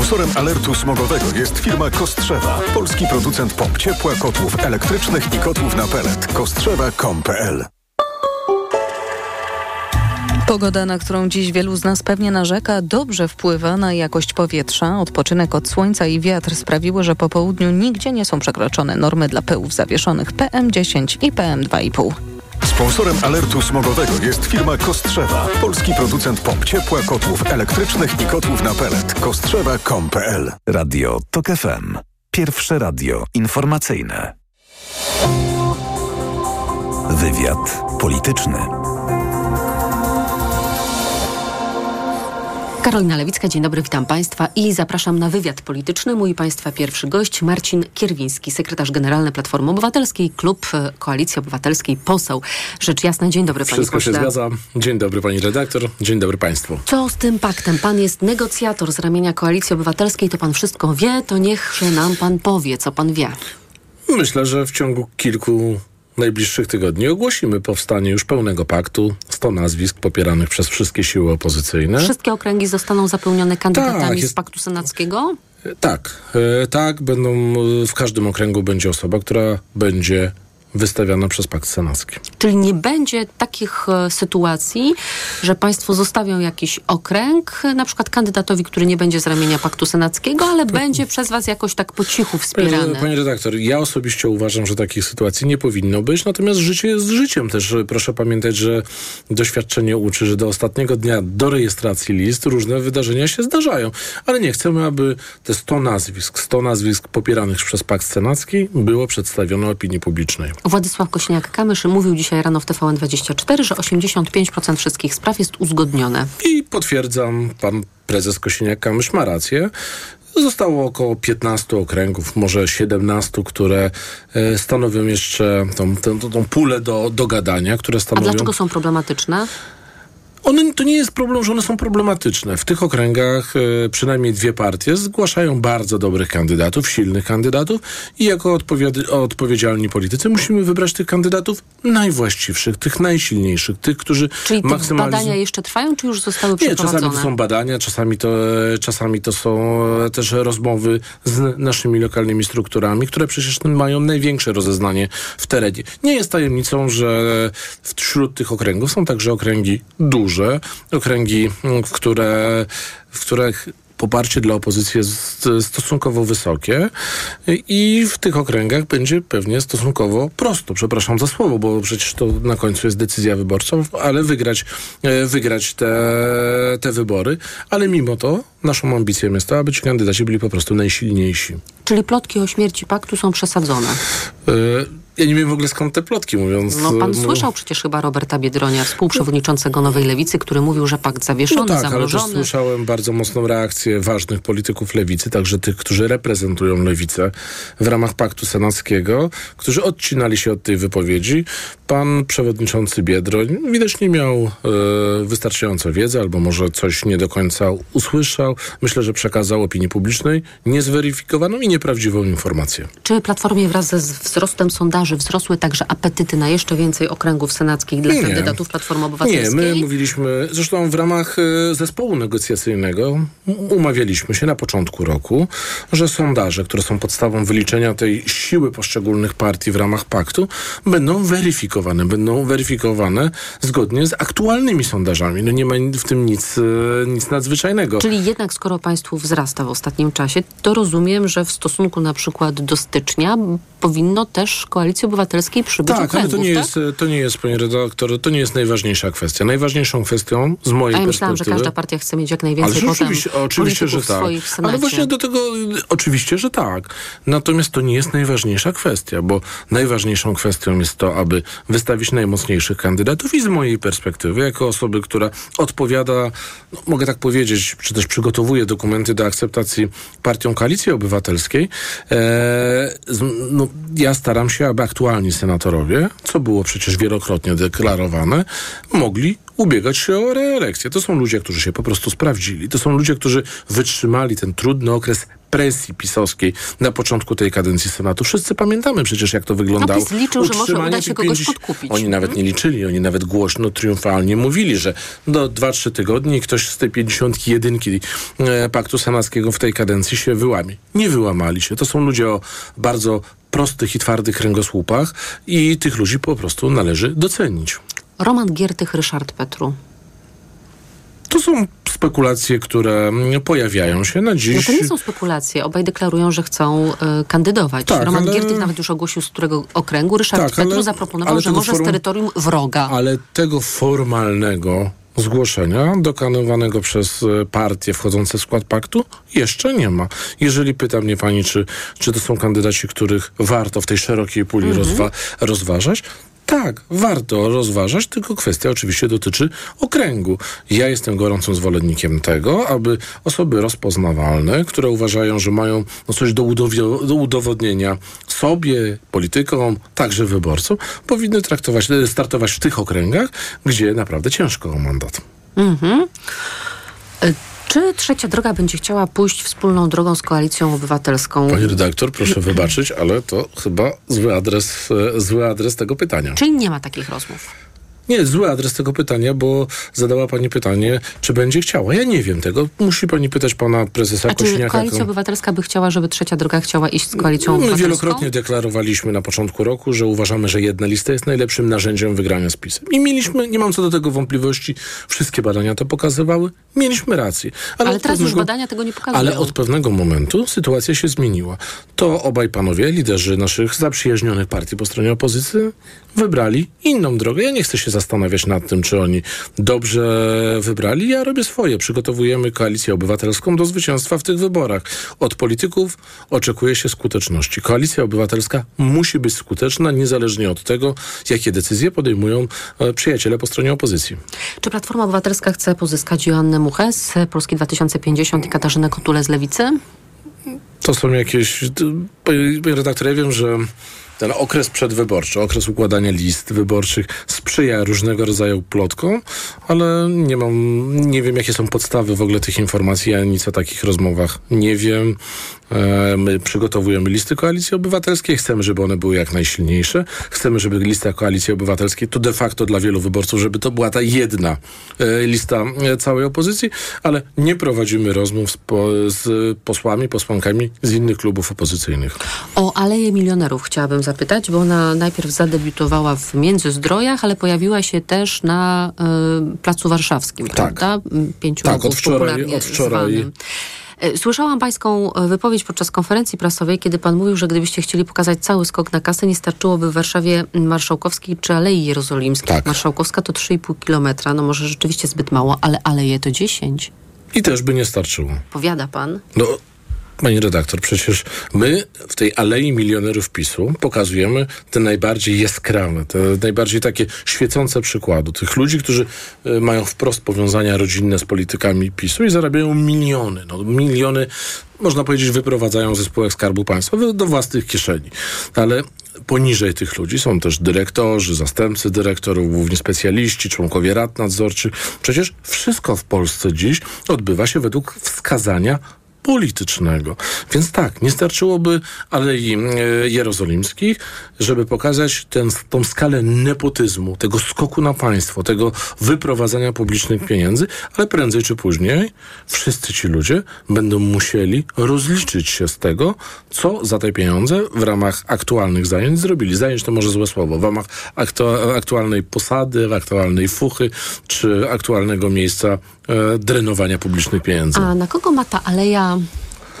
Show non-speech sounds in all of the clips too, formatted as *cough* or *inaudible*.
Sponsorem alertu smogowego jest firma Kostrzewa, polski producent pomp ciepła, kotłów elektrycznych i kotłów na pelet. Kostrzewa.com.pl Pogoda, na którą dziś wielu z nas pewnie narzeka, dobrze wpływa na jakość powietrza. Odpoczynek od słońca i wiatr sprawiły, że po południu nigdzie nie są przekroczone normy dla pyłów zawieszonych PM10 i PM2,5. Sponsorem alertu smogowego jest firma Kostrzewa, polski producent pomp ciepła, kotłów elektrycznych i kotłów na pelet. Kostrzewa.com.pl Radio TOK FM. Pierwsze radio informacyjne. Wywiad polityczny. Karolina Lewicka, dzień dobry, witam Państwa i zapraszam na wywiad polityczny. Mój Państwa pierwszy gość Marcin Kierwiński, sekretarz generalny Platformy Obywatelskiej, klub e, Koalicji Obywatelskiej, poseł. Rzecz jasna, dzień dobry Panie Wszystko pośle. się zgadza. Dzień dobry Pani redaktor, dzień dobry Państwu. Co z tym paktem? Pan jest negocjator z ramienia Koalicji Obywatelskiej, to Pan wszystko wie, to niechże nam Pan powie, co Pan wie. Myślę, że w ciągu kilku najbliższych tygodni ogłosimy powstanie już pełnego paktu, 100 nazwisk popieranych przez wszystkie siły opozycyjne. Wszystkie okręgi zostaną zapełnione kandydatami Tak, z jest- paktu senackiego? Tak, e, tak, będą, e, w każdym okręgu będzie osoba, która będzie wystawiana przez pakt senacki. Czyli nie będzie takich e, sytuacji, że państwo zostawią jakiś okręg, na przykład kandydatowi, który nie będzie z ramienia paktu senackiego, ale będzie przez was jakoś tak po cichu wspierany. Panie redaktor, ja osobiście uważam, że takich sytuacji nie powinno być, natomiast życie jest życiem też. Proszę pamiętać, że doświadczenie uczy, że do ostatniego dnia do rejestracji list różne wydarzenia się zdarzają. Ale nie chcemy, aby te 100 nazwisk, 100 nazwisk popieranych przez pakt senacki było przedstawione opinii publicznej. Władysław Kośniak-Kamysz mówił dzisiaj rano w TVN24, że 85% wszystkich spraw jest uzgodnione. I potwierdzam, pan prezes Kosiniak-Kamysz ma rację. Zostało około 15 okręgów, może 17, które e, stanowią jeszcze tą, tą, tą pulę do, do gadania, które A stanowią... dlaczego są problematyczne? One, to nie jest problem, że one są problematyczne. W tych okręgach e, przynajmniej dwie partie zgłaszają bardzo dobrych kandydatów, silnych kandydatów i jako odpowiedzialni politycy musimy wybrać tych kandydatów najwłaściwszych, tych najsilniejszych, tych, którzy Czyli te maksymalizują... badania jeszcze trwają, czy już zostały Nie, przeprowadzone? czasami to są badania, czasami to, czasami to są e, też rozmowy z naszymi lokalnymi strukturami, które przecież mają największe rozeznanie w terenie. Nie jest tajemnicą, że wśród tych okręgów są także okręgi duże, okręgi, m, w które, w których poparcie dla opozycji jest stosunkowo wysokie i w tych okręgach będzie pewnie stosunkowo prosto, przepraszam za słowo, bo przecież to na końcu jest decyzja wyborców, ale wygrać, e, wygrać te, te wybory, ale mimo to naszą ambicją jest to, aby ci kandydaci byli po prostu najsilniejsi. Czyli plotki o śmierci paktu są przesadzone. E, Ja nie wiem w ogóle skąd te plotki, mówiąc... No pan e, słyszał przecież chyba Roberta Biedronia, współprzewodniczącego Nowej Lewicy, który mówił, że pakt zawieszony, No tak, ale też zamrożony. słyszałem bardzo mocną reakcję ważnych polityków lewicy, także tych, którzy reprezentują lewicę w ramach paktu senackiego, którzy odcinali się od tej wypowiedzi. Pan przewodniczący Biedroń widocznie miał e, wystarczająco wiedzy, albo może coś nie do końca usłyszał. Myślę, że przekazał opinii publicznej niezweryfikowaną i nieprawdziwą informację. Czy Platformie wraz ze wzrostem sondaży wzrosły także apetyty na jeszcze więcej okręgów senackich dla Nie. kandydatów Platformy Nie, Obywatelskiej? my mówiliśmy, zresztą w ramach e, zespołu negocjacyjnego umawialiśmy się na początku roku, że sondaże, które są podstawą wyliczenia tej siły poszczególnych partii w ramach paktu, będą weryfikowane. Będą weryfikowane zgodnie z aktualnymi sondażami. No nie ma w tym nic, e, nic nadzwyczajnego. Czyli jednak skoro państwu wzrasta w ostatnim czasie, to rozumiem, że w stosunku na przykład do stycznia powinno też Koalicji Obywatelskiej przybyć Tak, ale okręgów, to nie, tak? jest, to nie jest, panie redaktor, to nie jest najważniejsza kwestia. Najważniejszą kwestią z mojej A ja myślałam, że każda partia chce mieć jak najwięcej Ale oczywiście, oczywiście że tak. Ale właśnie do tego, oczywiście, że tak. Natomiast to nie jest najważniejsza kwestia, bo najważniejszą kwestią jest to, aby wystawić najmocniejszych kandydatów i z mojej perspektywy, jako osoby, która odpowiada, no, mogę tak powiedzieć, czy też przygotowuje dokumenty do akceptacji partią Koalicji Obywatelskiej, e, no, ja staram się, aby aktualni senatorowie, co było przecież wielokrotnie deklarowane, mogli ubiegać się o reelekcję. To są ludzie, którzy się po prostu sprawdzili. To są ludzie, którzy wytrzymali ten trudny okres presji pisowskiej na początku tej kadencji Senatu. Wszyscy pamiętamy przecież, jak to wyglądało. No, PiS liczył, że może Utrzymanie uda się kogoś 50 podkupić. Oni nawet nie liczyli, oni nawet głośno, triumfalnie mówili, że do 2-3 tygodni ktoś z tej 51 e, paktu senackiego w tej kadencji się wyłamie. Nie wyłamali się. To są ludzie o bardzo prostych i twardych kręgosłupach i tych ludzi po prostu należy docenić. Roman Giertych, Ryszard Petru. To są spekulacje, które mm, pojawiają się na No dziś. to nie są spekulacje. Obaj deklarują, że chcą y, kandydować. Tak, Roman ale- Giertych nawet już ogłosił, z którego okręgu. Ryszard Tak, Petru ale- zaproponował, ale że może z forum- terytorium wroga. Ale tego formalnego zgłoszenia dokonywanego przez e, partie wchodzące w skład paktu jeszcze nie ma. Jeżeli pyta mnie pani, czy, czy to są kandydaci, których warto w tej szerokiej puli Mhm. rozwa- rozważać, tak, warto rozważać, tylko kwestia oczywiście dotyczy okręgu. Ja jestem gorącym zwolennikiem tego, aby osoby rozpoznawalne, które uważają, że mają no, coś do, do udowodnienia sobie, politykom, także wyborcom, powinny traktować, startować w tych okręgach, gdzie naprawdę ciężko o mandat. Y, Czy Trzecia Droga będzie chciała pójść wspólną drogą z Koalicją Obywatelską? Pani redaktor, proszę wybaczyć, ale to chyba zły adres, e, zły adres tego pytania. Czyli nie ma takich rozmów? Nie, zły adres tego pytania, bo zadała pani pytanie, czy będzie chciała. Ja nie wiem tego. Musi pani pytać pana prezesa A czy Kośniaka. Koalicja Obywatelska by chciała, żeby Trzecia Droga chciała iść z Koalicją No, My Obywatelską? wielokrotnie deklarowaliśmy na początku roku, że uważamy, że jedna lista jest najlepszym narzędziem wygrania z PiSem. I mieliśmy, nie mam co do tego wątpliwości, wszystkie badania to pokazywały, mieliśmy rację. Ale od teraz już pewnego- badania tego nie pokazują. Ale od pewnego momentu sytuacja się zmieniła. To obaj panowie, liderzy naszych zaprzyjaźnionych partii po stronie opozycji, wybrali inną drogę. Ja nie chcę się zastanawiać nad tym, czy oni dobrze wybrali. Ja robię swoje. Przygotowujemy koalicję obywatelską do zwycięstwa w tych wyborach. Od polityków oczekuje się skuteczności. Koalicja obywatelska musi być skuteczna, niezależnie od tego, jakie decyzje podejmują e, przyjaciele po stronie opozycji. Czy Platforma Obywatelska chce pozyskać Joannę Muchę z Polski 2050 i Katarzynę Kotulę z Lewicy? To są jakieś. Panie panie redaktor, ja wiem, że ten okres przedwyborczy, okres układania list wyborczych sprzyja różnego rodzaju plotkom, ale nie mam, nie wiem, jakie są podstawy w ogóle tych informacji. Ja nic o takich rozmowach nie wiem. E, My przygotowujemy listy Koalicji Obywatelskiej. Chcemy, żeby one były jak najsilniejsze. Chcemy, żeby lista Koalicji Obywatelskiej to de facto dla wielu wyborców, żeby to była ta jedna e, lista e, całej opozycji, ale nie prowadzimy rozmów z, z posłami, posłankami z innych klubów opozycyjnych. O Aleję Milionerów chciałabym zapytać, bo ona najpierw zadebiutowała w Międzyzdrojach, ale pojawiła się też na y, Placu Warszawskim, Tak. prawda? M, Pięciu Tak, od wczoraj- od wczoraj. zwanym. E, Słyszałam pańską e, wypowiedź podczas konferencji prasowej, kiedy pan mówił, że gdybyście chcieli pokazać cały skok na kasę, nie starczyłoby w Warszawie Marszałkowskiej czy Alei Jerozolimskiej. Tak. Marszałkowska to 3,5 kilometra, no może rzeczywiście zbyt mało, ale Aleje to 10. I też by nie starczyło. Powiada pan? No, pani redaktor, przecież my w tej Alei Milionerów PiSu pokazujemy te najbardziej jaskrawe, te najbardziej takie świecące przykłady. Tych ludzi, którzy e, mają wprost powiązania rodzinne z politykami PiSu i zarabiają miliony. No, miliony, można powiedzieć, wyprowadzają ze spółek Skarbu Państwa do- własnych kieszeni. Ale poniżej tych ludzi są też dyrektorzy, zastępcy dyrektorów, główni specjaliści, członkowie rad nadzorczych. Przecież wszystko w Polsce dziś odbywa się według wskazania politycznego. Więc tak, nie starczyłoby Alei e, Jerozolimskich, żeby pokazać ten, tą skalę nepotyzmu, tego skoku na państwo, tego wyprowadzania publicznych pieniędzy, ale prędzej czy później wszyscy ci ludzie będą musieli rozliczyć się z tego, co za te pieniądze w ramach aktualnych zajęć zrobili. Zajęć to może złe słowo. W ramach aktu- aktualnej posady, aktualnej fuchy, czy aktualnego miejsca e, drenowania publicznych pieniędzy. A na kogo ma ta aleja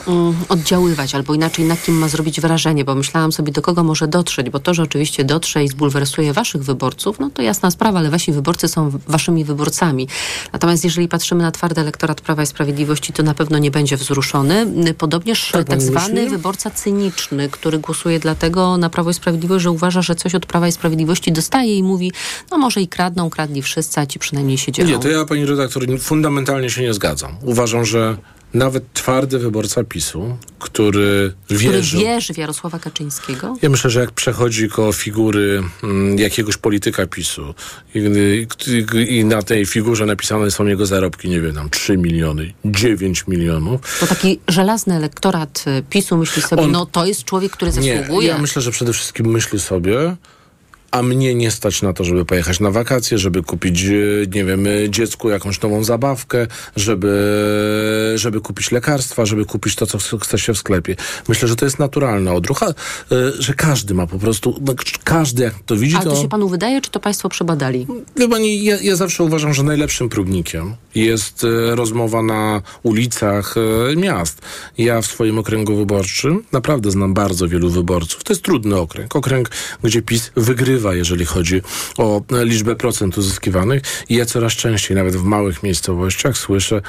mm, oddziaływać, albo inaczej na kim ma zrobić wrażenie, bo myślałam sobie, do kogo może dotrzeć, bo to, że oczywiście dotrze i zbulwersuje waszych wyborców, no to jasna sprawa, ale wasi wyborcy są waszymi wyborcami. Natomiast jeżeli patrzymy na twardy elektorat Prawa i Sprawiedliwości, to na pewno nie będzie wzruszony. Y, Podobnież Tak tak, zwany wyborca cyniczny, który głosuje dlatego na Prawo i Sprawiedliwość, że uważa, że coś od Prawa i Sprawiedliwości dostaje i mówi, no może i kradną, kradli wszyscy, a ci przynajmniej się dzielą. Nie, to ja, pani redaktor, fundamentalnie się nie zgadzam. Uważam, że nawet twardy wyborca PiSu, który wierzy... Który wierzy w Jarosława Kaczyńskiego? Ja myślę, że jak przechodzi koło figury mm, jakiegoś polityka PiSu i, i, i, na tej figurze napisane są jego zarobki, nie wiem, tam 3 miliony, 9 milionów. To taki żelazny elektorat y, PiSu myśli sobie, On, no to jest człowiek, który zasługuje. Nie, ja myślę, że przede wszystkim myśli sobie, a mnie nie stać na to, żeby pojechać na wakacje, żeby kupić, e, nie wiem, e, dziecku jakąś nową zabawkę, żeby, żeby kupić lekarstwa, żeby kupić to, co chce się w sklepie. Myślę, że to jest naturalna odrucha, e, że każdy ma po prostu, no, każdy jak to widzi, Ale to... to się panu wydaje, czy to państwo przebadali? Wie pani, ja, ja zawsze uważam, że najlepszym próbnikiem jest rozmowa na ulicach miast. Ja w swoim okręgu wyborczym naprawdę znam bardzo wielu wyborców. To jest trudny okręg. Okręg, gdzie PiS wygrywa jeżeli chodzi o liczbę procent uzyskiwanych. I ja coraz częściej, nawet w małych miejscowościach, słyszę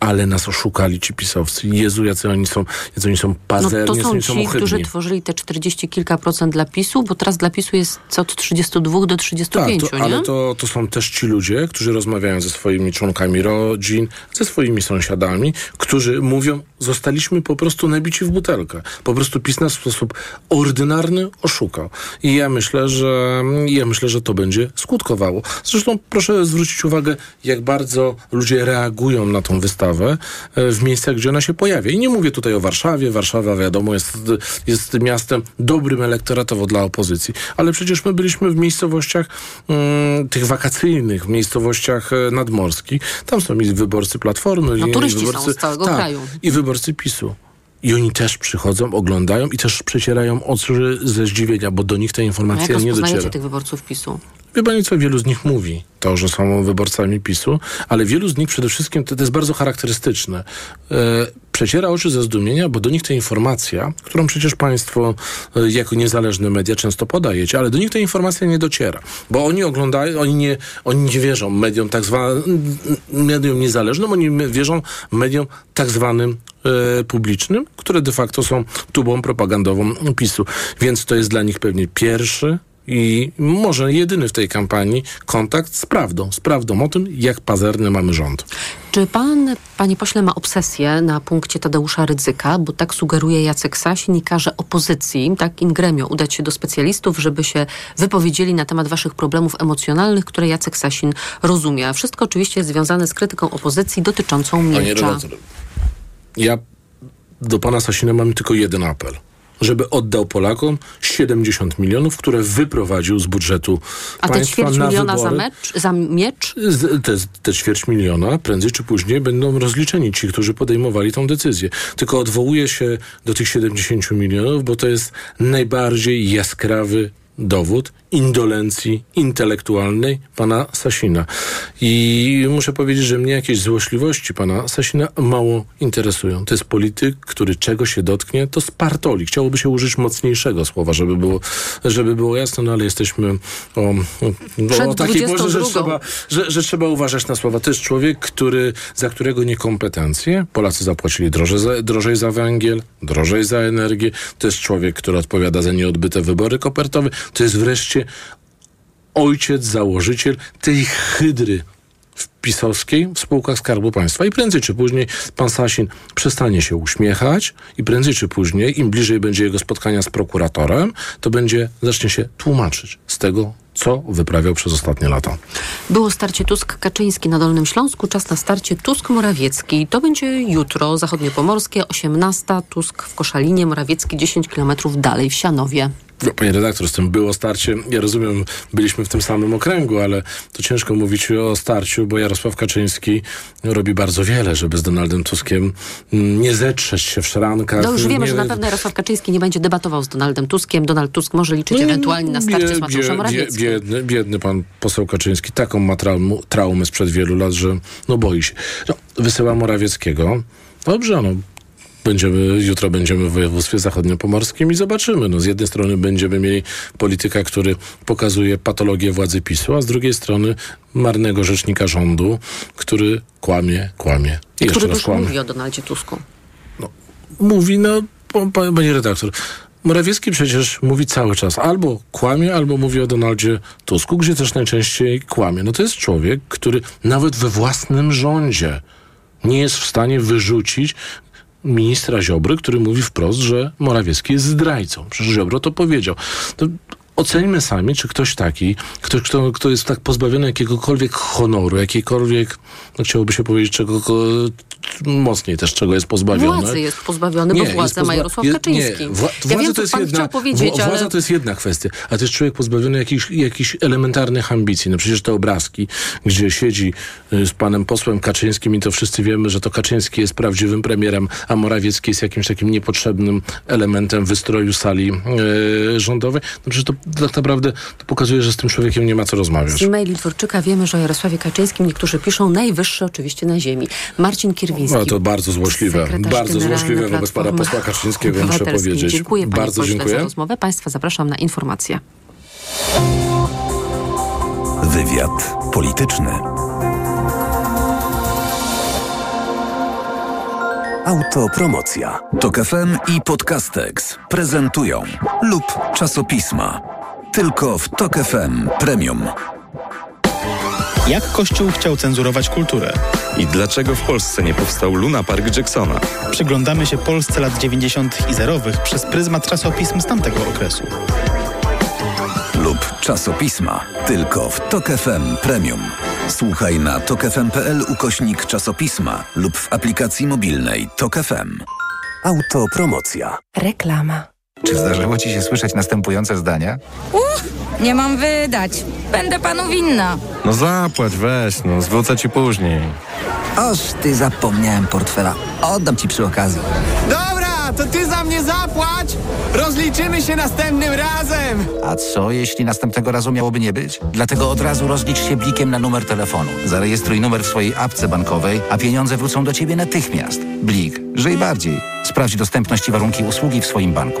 ale nas oszukali ci pisowcy. Jezu, jacy oni są, jacy oni są pazerni, no to są ci, którzy tworzyli te 40 kilka procent dla PiSu, bo teraz dla PiSu jest co od 32 do 35, tak, to, nie? Ale to, to są też ci ludzie, którzy rozmawiają ze swoimi członkami rodzin, ze swoimi sąsiadami, którzy mówią, zostaliśmy po prostu nabici w butelkę. Po prostu PiS nas w sposób ordynarny oszukał. I ja myślę, że ja myślę, że to będzie skutkowało. Zresztą proszę zwrócić uwagę, jak bardzo ludzie reagują na tą wystawę e, w miejscach, gdzie ona się pojawia. I nie mówię tutaj o Warszawie. Warszawa, wiadomo, jest, jest miastem dobrym elektoratowo dla opozycji. Ale przecież my byliśmy w miejscowościach mm, tych wakacyjnych, w miejscowościach e, nadmorskich. Tam są i wyborcy Platformy. No, i, turyści wyborcy, są z całego tak, kraju. I wyborcy PiSu. I oni też przychodzą, oglądają i też przecierają oczy ze zdziwienia, bo do nich ta informacja nie dociera. tych wyborców PiSu? Wie pani co, wielu z nich mówi to, że są wyborcami PiSu, ale wielu z nich przede wszystkim, to, to jest bardzo charakterystyczne, e, przeciera oczy ze zdumienia, bo do nich ta informacja, którą przecież państwo e, jako niezależne media często podajecie, ale do nich ta informacja nie dociera, bo oni oglądają, oni nie, oni nie wierzą mediom tak zwanym, mediom niezależnym, oni wierzą mediom tak zwanym e, publicznym, które de facto są tubą propagandową PiSu. Więc to jest dla nich pewnie pierwszy i może jedyny w tej kampanii kontakt z prawdą, z prawdą o tym, jak pazerny mamy rząd. Czy pan, panie pośle, ma obsesję na punkcie Tadeusza Rydzyka, bo tak sugeruje Jacek Sasin i każe opozycji, tak in gremio, udać się do specjalistów, żeby się wypowiedzieli na temat waszych problemów emocjonalnych, które Jacek Sasin rozumie. A wszystko oczywiście jest związane z krytyką opozycji dotyczącą Milcza. ja do pana Sasina mam tylko jeden apel żeby oddał Polakom 70 milionów, które wyprowadził z budżetu A państwa te ćwierć na miliona wybory. za, mecz, za miecz? Te, te ćwierć miliona prędzej czy później będą rozliczeni ci, którzy podejmowali tą decyzję. Tylko odwołuję się do tych 70 milionów, bo to jest najbardziej jaskrawy dowód indolencji intelektualnej pana Sasina. I muszę powiedzieć, że mnie jakieś złośliwości pana Sasina mało interesują. To jest polityk, który czego się dotknie, to spartoli. Chciałoby się użyć mocniejszego słowa, żeby było, żeby było jasne, no ale jesteśmy o, o, o takiej porze, że trzeba, że, że trzeba uważać na słowa. To jest człowiek, który, za którego niekompetencje Polacy zapłacili drożej za, drożej za węgiel, drożej za energię. To jest człowiek, który odpowiada za nieodbyte wybory kopertowe. To jest wreszcie ojciec, założyciel tej hydry pisowskiej w spółkach Skarbu Państwa. I prędzej czy później pan Sasin przestanie się uśmiechać i prędzej czy później, im bliżej będzie jego spotkania z prokuratorem, to będzie, zacznie się tłumaczyć z tego, co wyprawiał przez ostatnie lata. Było starcie Tusk-Kaczyński na Dolnym Śląsku, czas na starcie Tusk-Morawiecki. To będzie jutro, zachodniopomorskie, 18, Tusk w Koszalinie, Morawiecki 10 kilometrów dalej w Sianowie. Panie redaktor, z tym było starcie. Ja rozumiem, byliśmy w tym samym okręgu, ale to ciężko mówić o starciu, bo Jarosław Kaczyński robi bardzo wiele, żeby z Donaldem Tuskiem nie zetrzeć się w szrankach. No już wiemy, nie... że na pewno Jarosław Kaczyński nie będzie debatował z Donaldem Tuskiem. Donald Tusk może liczyć no, ewentualnie na starcie z Mateuszem Morawieckim. Biedny, biedny pan poseł Kaczyński. Taką ma traumu, traumę sprzed wielu lat, że no boi się. No, wysyła Morawieckiego. Dobrze, no będziemy, jutro będziemy w województwie zachodniopomorskim i zobaczymy. No, z jednej strony będziemy mieli polityka, który pokazuje patologię władzy PiSu, a z drugiej strony marnego rzecznika rządu, który kłamie, kłamie i który już kłamie. mówi o Donaldzie Tusku. No, mówi, no, panie redaktor, Morawiecki przecież mówi cały czas albo kłamie, albo mówi o Donaldzie Tusku, gdzie też najczęściej kłamie. No to jest człowiek, który nawet we własnym rządzie nie jest w stanie wyrzucić ministra Ziobry, który mówi wprost, że Morawiecki jest zdrajcą. Przecież Ziobro to powiedział. To oceńmy sami, czy ktoś taki, ktoś, kto, kto jest tak pozbawiony jakiegokolwiek honoru, jakiejkolwiek, no chciałoby się powiedzieć, czego mocniej też czego jest pozbawiony. Władzy jest pozbawiony, nie, bo władzę pozba- ma Jarosław Kaczyński. Nie, wła- ja wiem, to jest jedna, powiedzieć, władza ale... to jest jedna kwestia, a to jest człowiek pozbawiony jakichś, jakichś elementarnych ambicji. No przecież te obrazki, gdzie siedzi y, z panem posłem Kaczyńskim i to wszyscy wiemy, że to Kaczyński jest prawdziwym premierem, a Morawiecki jest jakimś takim niepotrzebnym elementem wystroju sali yy, rządowej. No przecież to tak naprawdę to pokazuje, że z tym człowiekiem nie ma co rozmawiać. Z maili Dworczyka wiemy, że o Jarosławie Kaczyńskim niektórzy piszą najwyższy oczywiście na ziemi. Marcin Kierwiński. No to bardzo złośliwe. Bardzo złośliwe wobec pana posła Kaczyńskiego, muszę powiedzieć. Dziękuję panie bardzo dziękuję. za rozmowę. Państwa zapraszam na informacje. Wywiad polityczny. Autopromocja. Tok FM i Podcastex prezentują lub czasopisma. Tylko w Tok FM Premium. Jak Kościół chciał cenzurować kulturę? I dlaczego w Polsce nie powstał Luna Park Jacksona? Przyglądamy się Polsce lat 90. i zerowych przez pryzmat czasopism z tamtego okresu. Lub czasopisma. Tylko w Tok FM Premium. Słuchaj na tokefm.pl ukośnik czasopisma lub w aplikacji mobilnej Tok FM. Autopromocja. Reklama. Czy zdarzyło ci się słyszeć następujące zdania? Uff, nie mam wydać. Będę panu winna. No zapłać, weź, no zwrócę ci później. Oż ty zapomniałem portfela. Oddam ci przy okazji. Dobra, to ty za mnie zapłać! Rozliczymy się następnym razem! A co, jeśli następnego razu miałoby nie być? Dlatego od razu rozlicz się blikiem na numer telefonu. Zarejestruj numer w swojej apce bankowej, a pieniądze wrócą do ciebie natychmiast. Blik. Żyj bardziej. Sprawdź dostępność i warunki usługi w swoim banku.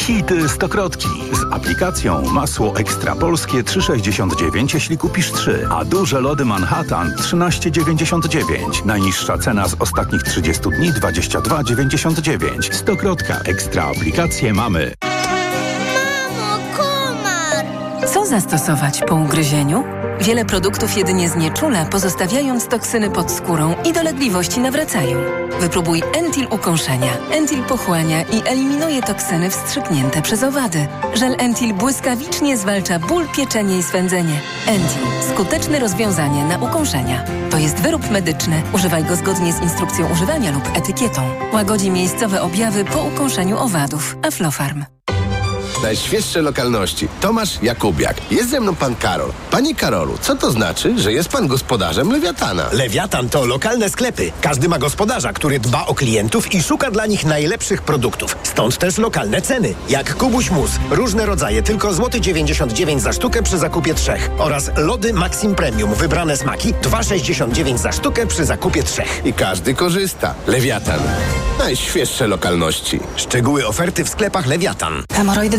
Hity stokrotki. Z aplikacją masło ekstra polskie 3,69 jeśli kupisz 3, a duże lody Manhattan 13,99. Najniższa cena z ostatnich 30 dni 22,99. Stokrotka ekstra aplikację mamy. Co zastosować po ugryzieniu? Wiele produktów jedynie znieczula, pozostawiając toksyny pod skórą i dolegliwości nawracają. Wypróbuj Entil ukąszenia. Entil pochłania i eliminuje toksyny wstrzyknięte przez owady. Żel Entil błyskawicznie zwalcza ból, pieczenie i swędzenie. Entil. Skuteczne rozwiązanie na ukąszenia. To jest wyrób medyczny. Używaj go zgodnie z instrukcją używania lub etykietą. Łagodzi miejscowe objawy po ukąszeniu owadów. Aflofarm. Najświeższe lokalności. Tomasz Jakubiak. Jest ze mną pan Karol. Panie Karolu, co to znaczy, że jest pan gospodarzem Lewiatana? Lewiatan to lokalne sklepy. Każdy ma gospodarza, który dba o klientów i szuka dla nich najlepszych produktów. Stąd też lokalne ceny. Jak Kubuś Mus. Różne rodzaje, tylko złoty 99 za sztukę przy zakupie trzech. Oraz lody Maxim Premium. Wybrane smaki 2,69 za sztukę przy zakupie trzech. I każdy korzysta. Lewiatan. Najświeższe lokalności. Szczegóły oferty w sklepach Lewiatan. Hemoroidy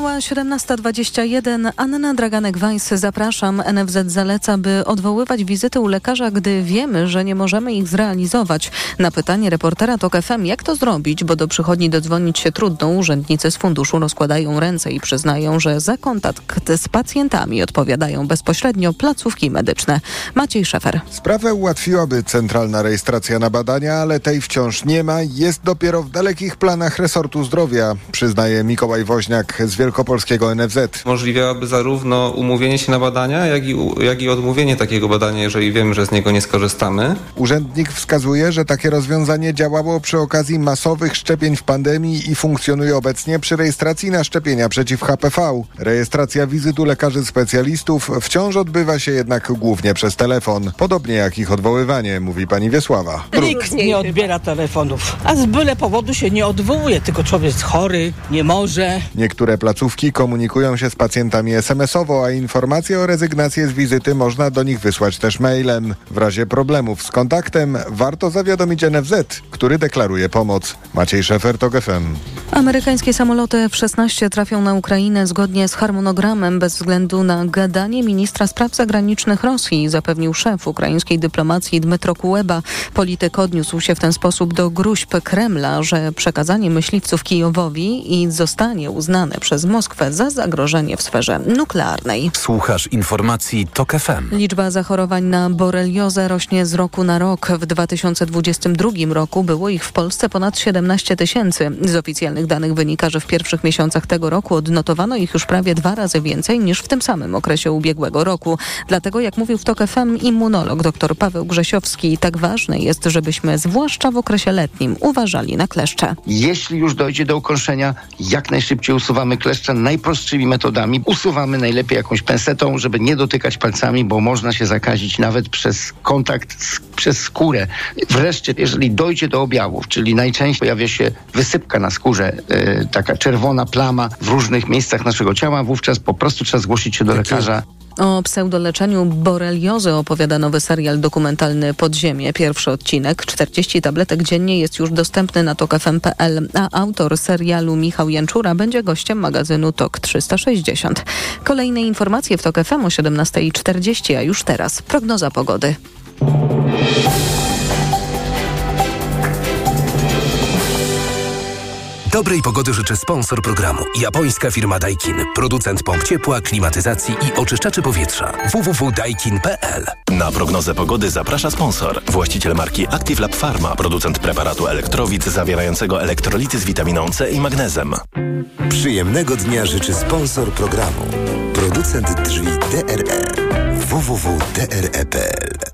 Minęła 17.21. Anna Draganek-Weiss, zapraszam. NFZ zaleca, by odwoływać wizyty u lekarza, gdy wiemy, że nie możemy ich zrealizować. Na pytanie reportera TOK FM, jak to zrobić, bo do przychodni dodzwonić się trudno, urzędnicy z funduszu rozkładają ręce i przyznają, że za kontakt z pacjentami odpowiadają bezpośrednio placówki medyczne. Maciej Szefer. Sprawę ułatwiłaby centralna rejestracja na badania, ale tej wciąż nie ma. Jest dopiero w dalekich planach resortu zdrowia, przyznaje Mikołaj Woźniak z Wielkopolskiego NFZ. Umożliwiałaby zarówno umówienie się na badania, jak i, jak i odmówienie takiego badania, jeżeli wiemy, że z niego nie skorzystamy. Urzędnik wskazuje, że takie rozwiązanie działało przy okazji masowych szczepień w pandemii i funkcjonuje obecnie przy rejestracji na szczepienia przeciw HPV. Rejestracja wizyt u lekarzy specjalistów wciąż odbywa się jednak głównie przez telefon, podobnie jak ich odwoływanie, mówi pani Wiesława. Nikt nie odbiera telefonów, a z byle powodu się nie odwołuje, tylko człowiek jest chory, nie może. Niektóre placówki komunikują się z pacjentami SMS-owo, a informacje o rezygnacji z wizyty można do nich wysłać też mailem. W razie problemów z kontaktem warto zawiadomić NFZ, który deklaruje pomoc. Maciej Szefer, TOG FM. Amerykańskie samoloty F-16 trafią na Ukrainę zgodnie z harmonogramem bez względu na gadanie ministra spraw zagranicznych Rosji, zapewnił szef ukraińskiej dyplomacji Dmytro Kuleba. Polityk odniósł się w ten sposób do gruźb Kremla, że przekazanie myśliwców Kijowowi i zostanie uznane przez Moskwę za zagrożenie w sferze nuklearnej. Słuchasz informacji TOK FM. Liczba zachorowań na boreliozę rośnie z roku na rok. W 2022 roku było ich w Polsce ponad 17 tysięcy. Z oficjalnych danych wynika, że w pierwszych miesiącach tego roku odnotowano ich już prawie dwa razy więcej niż w tym samym okresie ubiegłego roku. Dlatego, jak mówił w TOK FM immunolog dr Paweł Grzesiowski, tak ważne jest, żebyśmy zwłaszcza w okresie letnim uważali na kleszcze. Jeśli już dojdzie do ukąszenia, jak najszybciej usuwamy kleszcze najprostszymi metodami. Usuwamy najlepiej jakąś pensetą, żeby nie dotykać palcami, bo można się zakazić nawet przez kontakt z, przez skórę. Wreszcie, jeżeli dojdzie do objawów, czyli najczęściej pojawia się wysypka na skórze, e, taka czerwona plama w różnych miejscach naszego ciała, wówczas po prostu trzeba zgłosić się do lekarza. O pseudoleczeniu boreliozy opowiada nowy serial dokumentalny Podziemie. Pierwszy odcinek, 40 tabletek dziennie, jest już dostępny na tokfm.pl, a autor serialu Michał Jęczura będzie gościem magazynu TOK 360. Kolejne informacje w TOK FM o 17.40, a już teraz prognoza pogody. Dobrej pogody życzy sponsor programu. Japońska firma Daikin. Producent pomp ciepła, klimatyzacji i oczyszczaczy powietrza. www.daikin.pl Na prognozę pogody zaprasza sponsor. Właściciel marki Active Lab Pharma. Producent preparatu elektrowid zawierającego elektrolity z witaminą C i magnezem. Przyjemnego dnia życzy sponsor programu. Producent drzwi DRE. www.dre.pl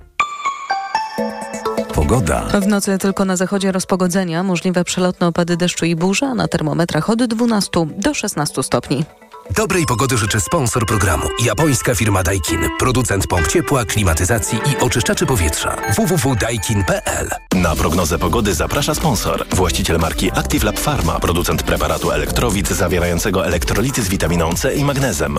Pogoda. W nocy tylko na zachodzie rozpogodzenia, możliwe przelotne opady deszczu i burza, na termometrach od 12 do 16 stopni. Dobrej pogody życzy sponsor programu. Japońska firma Daikin. Producent pomp ciepła, klimatyzacji i oczyszczaczy powietrza. www.daikin.pl Na prognozę pogody zaprasza sponsor. Właściciel marki Active Lab Pharma. Producent preparatu elektrowid zawierającego elektrolity z witaminą C i magnezem.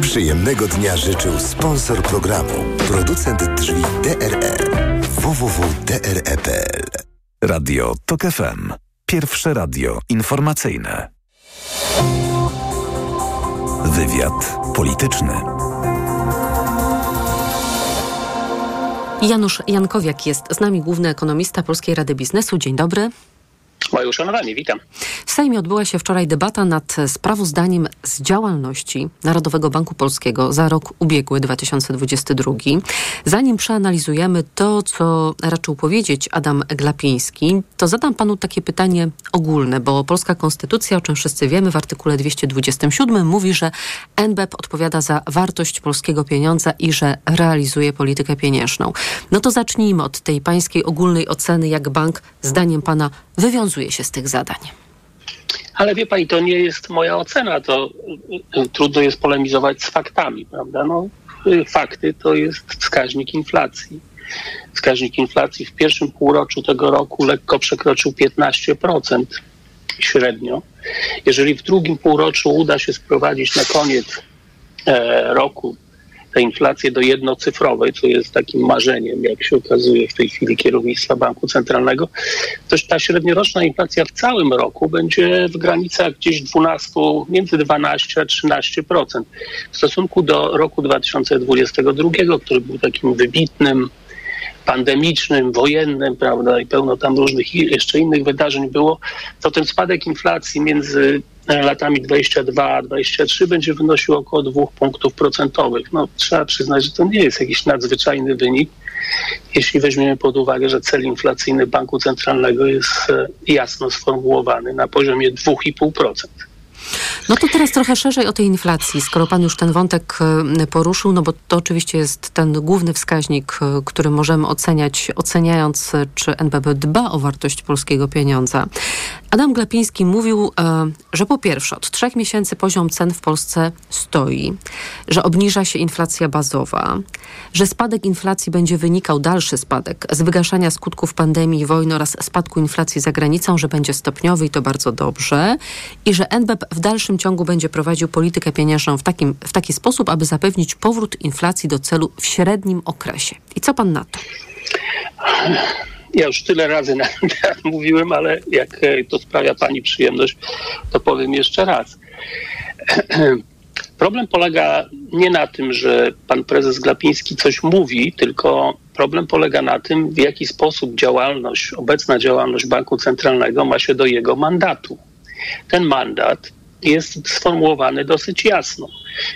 Przyjemnego dnia życzył sponsor programu. Producent drzwi DRE. www.dre.pl Radio TOK FM. Pierwsze radio informacyjne. Wywiad polityczny. Janusz Jankowiak jest z nami, główny ekonomista Polskiej Rady Biznesu. Dzień dobry. Moje uszanowanie, witam. Sejmie odbyła się wczoraj debata nad sprawozdaniem z działalności Narodowego Banku Polskiego za rok ubiegły 2022. Zanim przeanalizujemy to, co raczył powiedzieć Adam Glapiński, to zadam panu takie pytanie ogólne, bo polska konstytucja, o czym wszyscy wiemy, w artykule 227 mówi, że NBP odpowiada za wartość polskiego pieniądza i że realizuje politykę pieniężną. No to zacznijmy od tej pańskiej ogólnej oceny, jak bank zdaniem pana wywiązuje się z tych zadań. Ale wie pani, to nie jest moja ocena, to y, trudno jest polemizować z faktami, prawda? No, y, fakty to jest wskaźnik inflacji. Wskaźnik inflacji w pierwszym półroczu tego roku lekko przekroczył 15% średnio. Jeżeli w drugim półroczu uda się sprowadzić na koniec e, roku tę inflację do jednocyfrowej, co jest takim marzeniem, jak się okazuje w tej chwili kierownictwa Banku Centralnego, to ta średnioroczna inflacja w całym roku będzie w granicach gdzieś 12, między 12 a 13%. W stosunku do roku 2022, który był takim wybitnym pandemicznym, wojennym, prawda, i pełno tam różnych jeszcze innych wydarzeń było, to ten spadek inflacji między e, latami 22 a 23 będzie wynosił około 2 punktów procentowych. No, trzeba przyznać, że to nie jest jakiś nadzwyczajny wynik, jeśli weźmiemy pod uwagę, że cel inflacyjny Banku Centralnego jest e, jasno sformułowany na poziomie 2,5%. No to teraz trochę szerzej o tej inflacji, skoro pan już ten wątek e, poruszył, no bo to oczywiście jest ten główny wskaźnik, e, który możemy oceniać, oceniając, e, czy NBP dba o wartość polskiego pieniądza. Adam Glapiński mówił, że po pierwsze, od trzech miesięcy poziom cen w Polsce stoi, że obniża się inflacja bazowa, że spadek inflacji będzie wynikał, dalszy spadek, z wygaszania skutków pandemii, wojny oraz spadku inflacji za granicą, że będzie stopniowy i to bardzo dobrze i że NBP w dalszym ciągu będzie prowadził politykę pieniężną w, takim, w taki sposób, aby zapewnić powrót inflacji do celu w średnim okresie. I co pan na to? Ja już tyle razy na ten mówiłem, ale jak e, to sprawia pani przyjemność, to powiem jeszcze raz. *clears throat* Problem polega nie na tym, że pan prezes Glapiński coś mówi, tylko problem polega na tym, w jaki sposób działalność, obecna działalność Banku Centralnego ma się do jego mandatu. Ten mandat jest sformułowany dosyć jasno.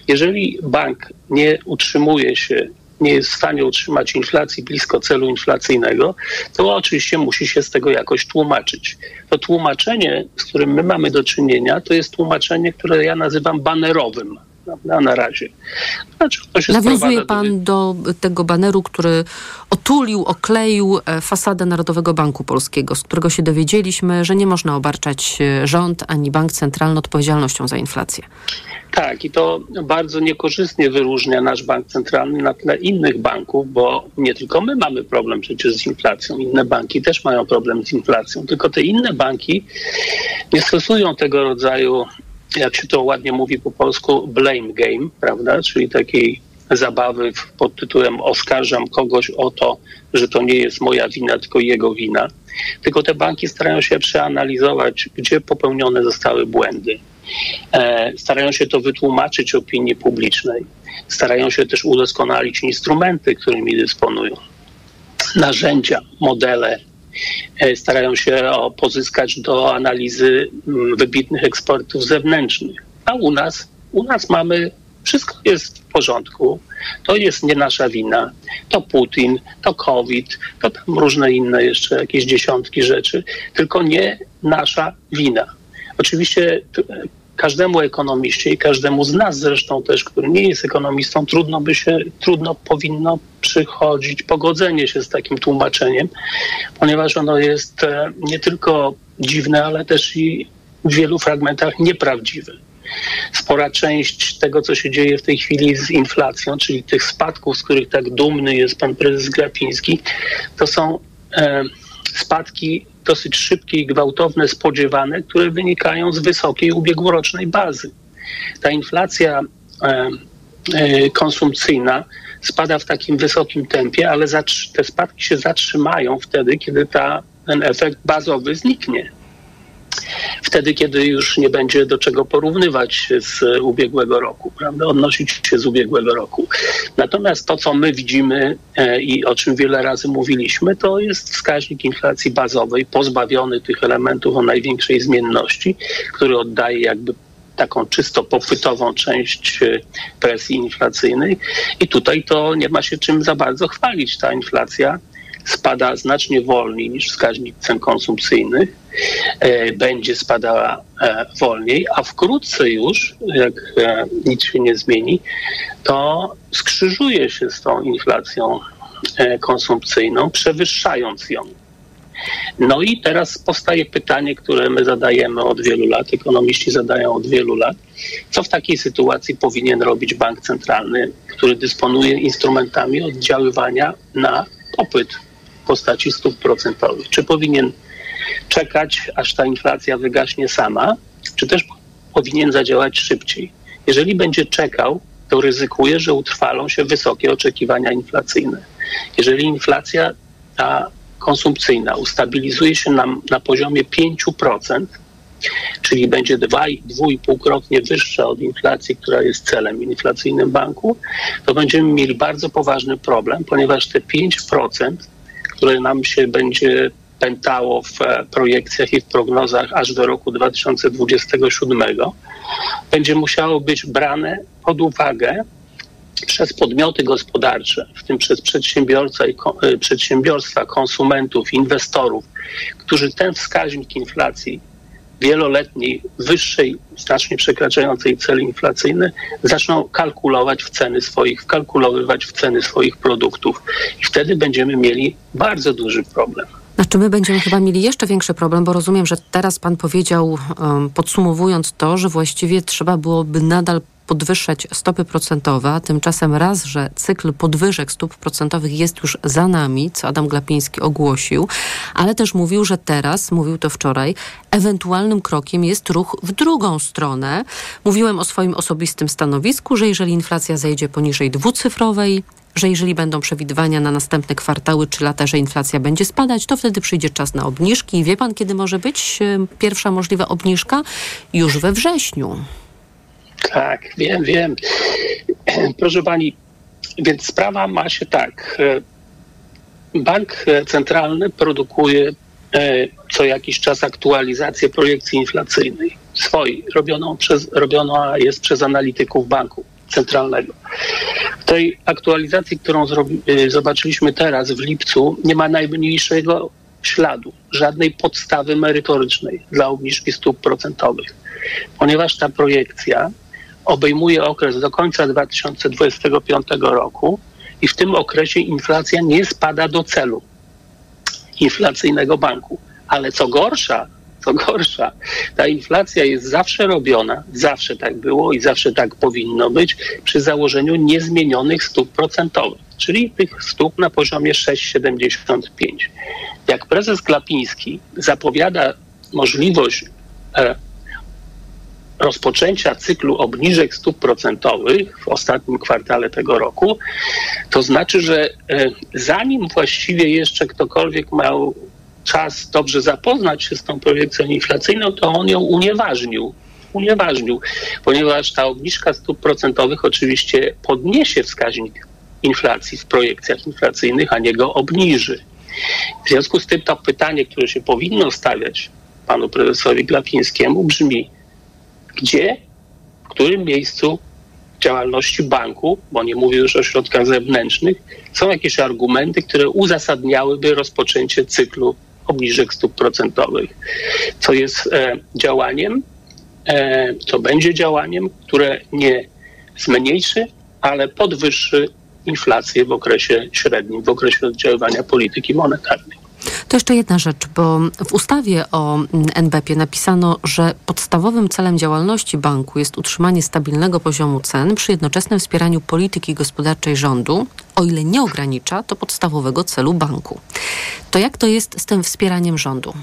Jeżeli bank nie utrzymuje się nie jest w stanie utrzymać inflacji blisko celu inflacyjnego, to oczywiście musi się z tego jakoś tłumaczyć. To tłumaczenie, z którym my mamy do czynienia, to jest tłumaczenie, które ja nazywam banerowym prawda, na razie. Znaczy, Nawiązuje pan do... do tego baneru, który otulił, okleił e, fasadę Narodowego Banku Polskiego, z którego się dowiedzieliśmy, że nie można obarczać e, rząd ani bank centralny odpowiedzialnością za inflację. Tak, i to bardzo niekorzystnie wyróżnia nasz bank centralny na tle innych banków, bo nie tylko my mamy problem przecież z inflacją, inne banki też mają problem z inflacją, tylko te inne banki nie stosują tego rodzaju jak się to ładnie mówi po polsku, blame game, prawda? Czyli takiej zabawy pod tytułem oskarżam kogoś o to, że to nie jest moja wina, tylko jego wina. Tylko te banki starają się przeanalizować, gdzie popełnione zostały błędy. E, starają się to wytłumaczyć opinii publicznej. Starają się też udoskonalić instrumenty, którymi dysponują. Narzędzia, modele, starają się pozyskać do analizy mm, wybitnych ekspertów zewnętrznych. A u nas, u nas mamy wszystko jest w porządku. To jest nie nasza wina. To Putin, to COVID, to tam różne inne jeszcze jakieś dziesiątki rzeczy, tylko nie nasza wina. Oczywiście każdemu ekonomiście i każdemu z nas zresztą też, który nie jest ekonomistą, trudno by się, trudno powinno przychodzić pogodzenie się z takim tłumaczeniem, ponieważ ono jest e, nie tylko dziwne, ale też i w wielu fragmentach nieprawdziwe. Spora część tego, co się dzieje w tej chwili z inflacją, czyli tych spadków, z których tak dumny jest pan prezes Glapiński, to są e, spadki dosyć szybkie i gwałtowne, spodziewane, które wynikają z wysokiej ubiegłorocznej bazy. Ta inflacja e, e, konsumpcyjna spada w takim wysokim tempie, ale te spadki się zatrzymają wtedy, kiedy ta, ten efekt bazowy zniknie wtedy, kiedy już nie będzie do czego porównywać z ubiegłego roku, prawda? odnosić się z ubiegłego roku. Natomiast to, co my widzimy e, i o czym wiele razy mówiliśmy, to jest wskaźnik inflacji bazowej, pozbawiony tych elementów o największej zmienności, który oddaje jakby taką czysto popytową część e, presji inflacyjnej. I tutaj to nie ma się czym za bardzo chwalić. Ta inflacja spada znacznie wolniej niż wskaźnik cen konsumpcyjnych, e, będzie spadała e, wolniej, a wkrótce już, jak e, nic się nie zmieni, to skrzyżuje się z tą inflacją konsumpcyjną, przewyższając ją. No i teraz powstaje pytanie, które my zadajemy od wielu lat, ekonomiści zadają od wielu lat. Co w takiej sytuacji powinien robić bank centralny, który dysponuje instrumentami oddziaływania na popyt postaci stóp procentowych. Czy powinien czekać, aż ta inflacja wygaśnie sama, czy też powinien zadziałać szybciej? Jeżeli będzie czekał, to ryzykuje, że utrwalą się wysokie oczekiwania inflacyjne. Jeżeli inflacja ta konsumpcyjna ustabilizuje się na, na poziomie 5%, czyli będzie 2,5-krotnie wyższa od inflacji, która jest celem inflacyjnym banku, to będziemy mieli bardzo poważny problem, ponieważ te 5%, które nam się będzie pętało w e, projekcjach i w prognozach aż do roku 2027, będzie musiało być brane pod uwagę przez podmioty gospodarcze, w tym przez przedsiębiorca i, e, przedsiębiorstwa, konsumentów, inwestorów, którzy ten wskaźnik inflacji wieloletniej, wyższej, znacznie przekraczającej cel inflacyjny, zaczną kalkulować w ceny swoich, wkalkulowywać w ceny swoich produktów. I wtedy będziemy mieli bardzo duży problem. Znaczy my będziemy chyba mieli jeszcze większy problem, bo rozumiem, że teraz pan powiedział, um, podsumowując to, że właściwie trzeba byłoby nadal podwyższać stopy procentowe, a tymczasem raz, że cykl podwyżek stóp procentowych jest już za nami, co Adam Glapiński ogłosił, ale też mówił, że teraz, mówił to wczoraj, ewentualnym krokiem jest ruch w drugą stronę. Mówiłem o swoim osobistym stanowisku, że jeżeli inflacja zejdzie poniżej dwucyfrowej, że jeżeli będą przewidywania na następne kwartały czy lata, że inflacja będzie spadać, to wtedy przyjdzie czas na obniżki. I wie pan, kiedy może być e, pierwsza możliwa obniżka? Już we wrześniu. Tak, wiem, wiem. *clears throat* Proszę pani, więc sprawa ma się tak. Bank centralny produkuje e, co jakiś czas aktualizację projekcji inflacyjnej swojej, robioną, przez, robiona jest przez analityków banku centralnego. W tej aktualizacji, którą zrobi, e, zobaczyliśmy teraz w lipcu, nie ma najmniejszego śladu, żadnej podstawy merytorycznej dla obniżki stóp procentowych, ponieważ ta projekcja obejmuje okres do końca 2025 roku i w tym okresie inflacja nie spada do celu inflacyjnego banku. Ale co gorsza, co gorsza, ta inflacja jest zawsze robiona, zawsze tak było i zawsze tak powinno być, przy założeniu niezmienionych stóp procentowych, czyli tych stóp na poziomie 6,75. Jak prezes Glapiński zapowiada możliwość e, rozpoczęcia cyklu obniżek stóp procentowych w ostatnim kwartale tego roku, to znaczy, że e, zanim właściwie jeszcze ktokolwiek miał czas dobrze zapoznać się z tą projekcją inflacyjną, to on ją unieważnił. Unieważnił, ponieważ ta obniżka stóp procentowych oczywiście podniesie wskaźnik inflacji w projekcjach inflacyjnych, a nie go obniży. W związku z tym to pytanie, które się powinno stawiać panu prezesowi Glapińskiemu brzmi, gdzie, w którym miejscu działalności banku, bo nie mówię już o środkach zewnętrznych, są jakieś argumenty, które uzasadniałyby rozpoczęcie cyklu obniżek stóp procentowych, co jest e, działaniem, e, co będzie działaniem, które nie zmniejszy, ale podwyższy inflację w okresie średnim, w okresie oddziaływania polityki monetarnej. To jeszcze jedna rzecz, bo w ustawie o NBP napisano, że podstawowym celem działalności banku jest utrzymanie stabilnego poziomu cen przy jednoczesnym wspieraniu polityki gospodarczej rządu, o ile nie ogranicza to podstawowego celu banku. To jak to jest z tym wspieraniem rządu?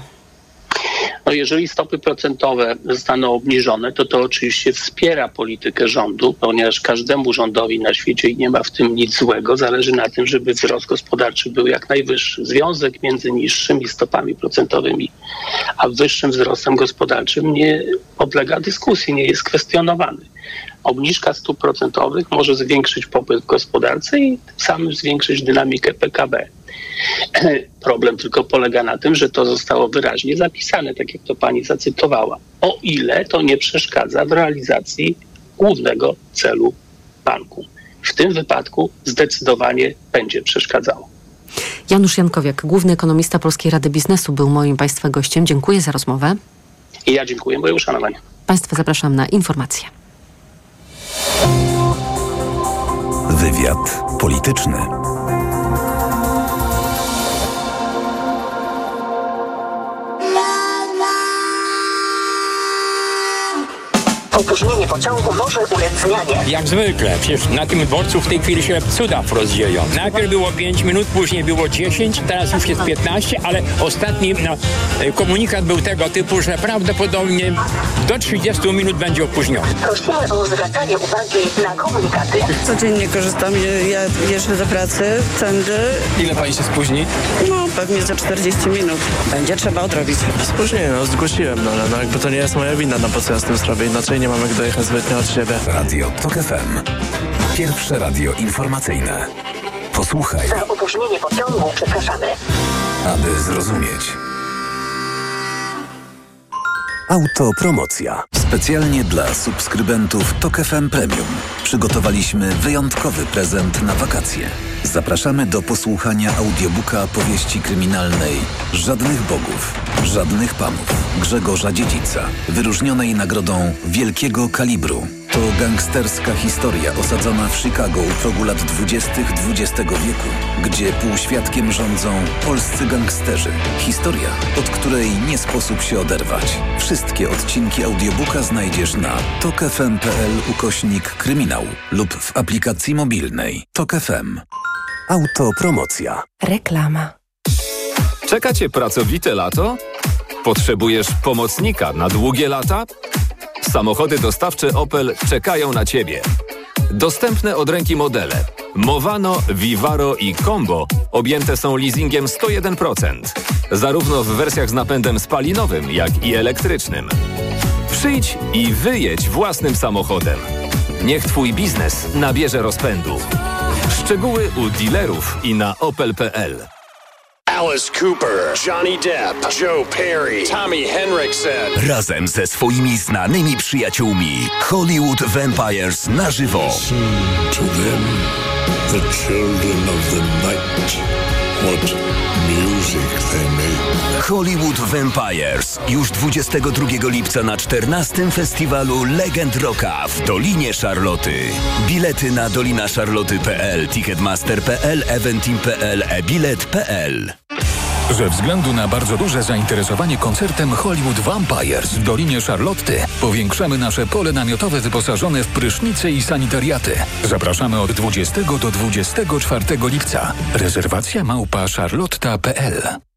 No jeżeli stopy procentowe zostaną obniżone, to to oczywiście wspiera politykę rządu, ponieważ każdemu rządowi na świecie i nie ma w tym nic złego, zależy na tym, żeby wzrost gospodarczy był jak najwyższy. Związek między niższymi stopami procentowymi a wyższym wzrostem gospodarczym nie podlega dyskusji, nie jest kwestionowany. Obniżka stóp procentowych może zwiększyć popyt w gospodarce i tym samym zwiększyć dynamikę PKB. *clears throat* Problem tylko polega na tym, że to zostało wyraźnie zapisane, tak jak to pani zacytowała. O ile to nie przeszkadza w realizacji głównego celu banku. W tym wypadku zdecydowanie będzie przeszkadzało. Janusz Jankowiak, główny ekonomista Polskiej Rady Biznesu, był moim Państwa gościem. Dziękuję za rozmowę. I ja dziękuję, moje uszanowanie. Państwa zapraszam na informacje. Wywiad polityczny. Opóźnienie pociągu może ulec zmianie. Jak zwykle, przecież na tym dworcu w tej chwili się cudaw rozdzieją. Najpierw było 5 minut, później było 10, teraz już jest 15, ale ostatni no, e, komunikat był tego typu, że prawdopodobnie do 30 minut będzie opóźniony. Prosimy o zwracanie uwagi na komunikaty. Codziennie korzystam, ja jeżdżę do pracy, tędy. Ile pani się spóźni? No pewnie za 40 minut. Będzie trzeba odrobić. Spóźnienie, no zgłosiłem, no ale no, jakby to nie jest moja wina, no po co ja z tym zrobię, inaczej nie mam jak dojechać zbytnio od siebie. Radio TOK FM. Pierwsze radio informacyjne. Posłuchaj, Za opóźnienie pociągu przepraszamy. aby zrozumieć. Autopromocja. Specjalnie dla subskrybentów TOK FM Premium przygotowaliśmy wyjątkowy prezent na wakacje. Zapraszamy do posłuchania audiobooka powieści kryminalnej Żadnych Bogów, Żadnych Panów Grzegorza Dziedzica, wyróżnionej nagrodą Wielkiego Kalibru. To gangsterska historia osadzona w Chicago u progu lat 20. XX wieku, gdzie półświadkiem rządzą polscy gangsterzy. Historia, od której nie sposób się oderwać. Wszystkie odcinki audiobooka znajdziesz na tokefm.pl ukośnik kryminał lub w aplikacji mobilnej Tok FM. Autopromocja. Reklama. Czekacie pracowite lato? Potrzebujesz pomocnika na długie lata? Samochody dostawcze Opel czekają na Ciebie. Dostępne od ręki modele Movano, Vivaro i Combo objęte są leasingiem 101%, zarówno w wersjach z napędem spalinowym, jak i elektrycznym. Przyjdź i wyjedź własnym samochodem. Niech Twój biznes nabierze rozpędu. Szczegóły u dealerów i na opel.pl. Alice Cooper, Johnny Depp, Joe Perry, Tommy Henriksen. Razem ze swoimi znanymi przyjaciółmi Hollywood Vampires na żywo. To them, the children of the night, what music they make. Hollywood Vampires już 22 lipca na 14 festiwalu Legend Rocka w Dolinie Szarloty. Bilety na dolinaszarloty.pl, ticketmaster.pl, eventim.pl, e-bilet.pl. Ze względu na bardzo duże zainteresowanie koncertem Hollywood Vampires w Dolinie Charlotty powiększamy nasze pole namiotowe wyposażone w prysznice i sanitariaty. Zapraszamy od 20 do 24 lipca. Rezerwacja małpa charlotta.pl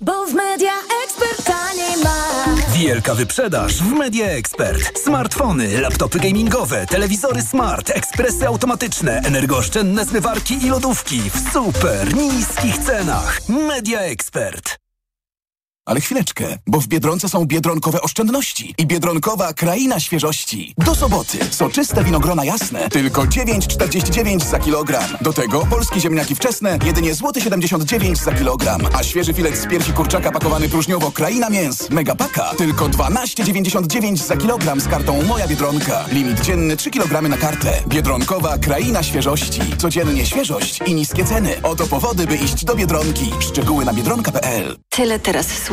Bo w Media Expert taniej masz. Wielka wyprzedaż w Media Expert. Smartfony, laptopy gamingowe, telewizory smart, ekspresy automatyczne, energooszczędne zmywarki i lodówki w super niskich cenach. Media Expert. Ale chwileczkę, bo w Biedronce są biedronkowe oszczędności i biedronkowa kraina świeżości. Do soboty soczyste winogrona jasne, tylko 9,49 za kilogram. Do tego polskie ziemniaki wczesne, jedynie złoty 79 za kilogram. A świeży filet z piersi kurczaka pakowany próżniowo kraina mięs. Megapaka, tylko 12,99 za kilogram z kartą Moja Biedronka. Limit dzienny 3 kg na kartę. Biedronkowa kraina świeżości. Codziennie świeżość i niskie ceny. Oto powody, by iść do Biedronki. Szczegóły na biedronka.pl Tyle teraz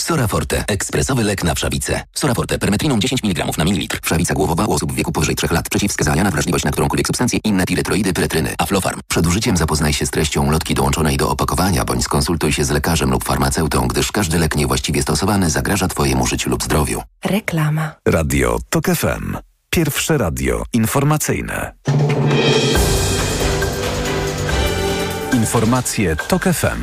Soraforte. Ekspresowy lek na wszawicę. Soraforte. Permetriną 10 mg na mililitr. Wszawica głowowa u osób w wieku powyżej 3 lat. Przeciwwskazania na wrażliwość na którąkolwiek substancję. Inne piretroidy, pyretryny. Aflofarm. Przed użyciem zapoznaj się z treścią lotki dołączonej do opakowania, bądź skonsultuj się z lekarzem lub farmaceutą, gdyż każdy lek niewłaściwie stosowany zagraża Twojemu życiu lub zdrowiu. Reklama. Radio TOK FM. Pierwsze radio informacyjne. Informacje TOK FM.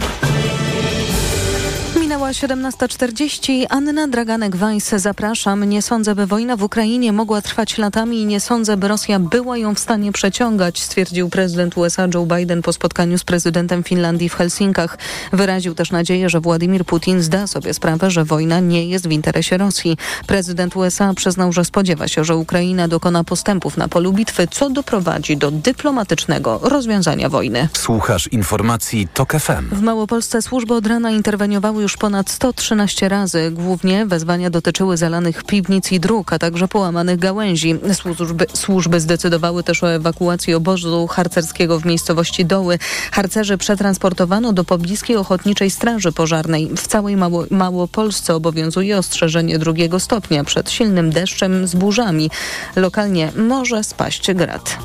Minęła Minęła 17.40. Anna Draganek-Weiss, zapraszam. Nie sądzę, by wojna w Ukrainie mogła trwać latami i nie sądzę, by Rosja była ją w stanie przeciągać, stwierdził prezydent USA Joe Biden po spotkaniu z prezydentem Finlandii w Helsinkach. Wyraził też nadzieję, że Władimir Putin zda sobie sprawę, że wojna nie jest w interesie Rosji. Prezydent USA przyznał, że spodziewa się, że Ukraina dokona postępów na polu bitwy, co doprowadzi do dyplomatycznego rozwiązania wojny. Słuchasz informacji TOK FM. W Małopolsce służby od rana interweniowały już ponad 113 razy. Głównie wezwania dotyczyły zalanych piwnic i dróg, a także połamanych gałęzi. Służby, służby zdecydowały też o ewakuacji obozu harcerskiego w miejscowości Doły. Harcerzy przetransportowano do pobliskiej Ochotniczej Straży Pożarnej. W całej Mało, Małopolsce obowiązuje ostrzeżenie drugiego stopnia przed silnym deszczem z burzami. Lokalnie może spaść grad.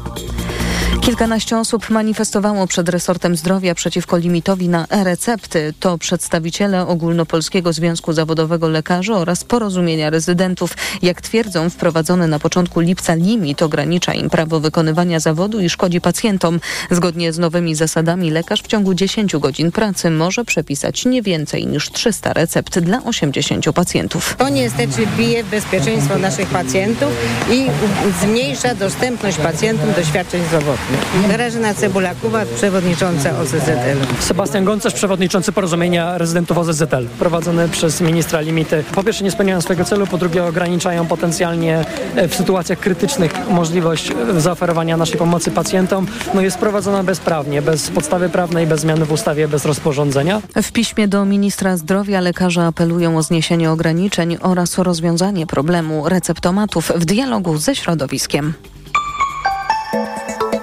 Kilkanaście osób manifestowało przed resortem zdrowia przeciwko limitowi na e-recepty. To przedstawiciele Ogólnopolskiego Związku Zawodowego Lekarzy oraz Porozumienia Rezydentów. Jak twierdzą, wprowadzony na początku lipca limit ogranicza im prawo wykonywania zawodu i szkodzi pacjentom. Zgodnie z nowymi zasadami lekarz w ciągu 10 godzin pracy może przepisać nie więcej niż 300 recept dla 80 pacjentów. To niestety bije bezpieczeństwo naszych pacjentów i zmniejsza dostępność pacjentom do świadczeń zdrowotnych. Grażyna Cebula-Kubat, przewodnicząca OZZL. Sebastian Goncerz, przewodniczący porozumienia rezydentów OZZL, prowadzony przez ministra limity. Po pierwsze nie spełniają swojego celu, po drugie ograniczają potencjalnie e, w sytuacjach krytycznych możliwość e, zaoferowania naszej pomocy pacjentom. No jest prowadzona bezprawnie, bez podstawy prawnej, bez zmiany w ustawie, bez rozporządzenia. W piśmie do ministra zdrowia lekarze apelują o zniesienie ograniczeń oraz o rozwiązanie problemu receptomatów w dialogu ze środowiskiem.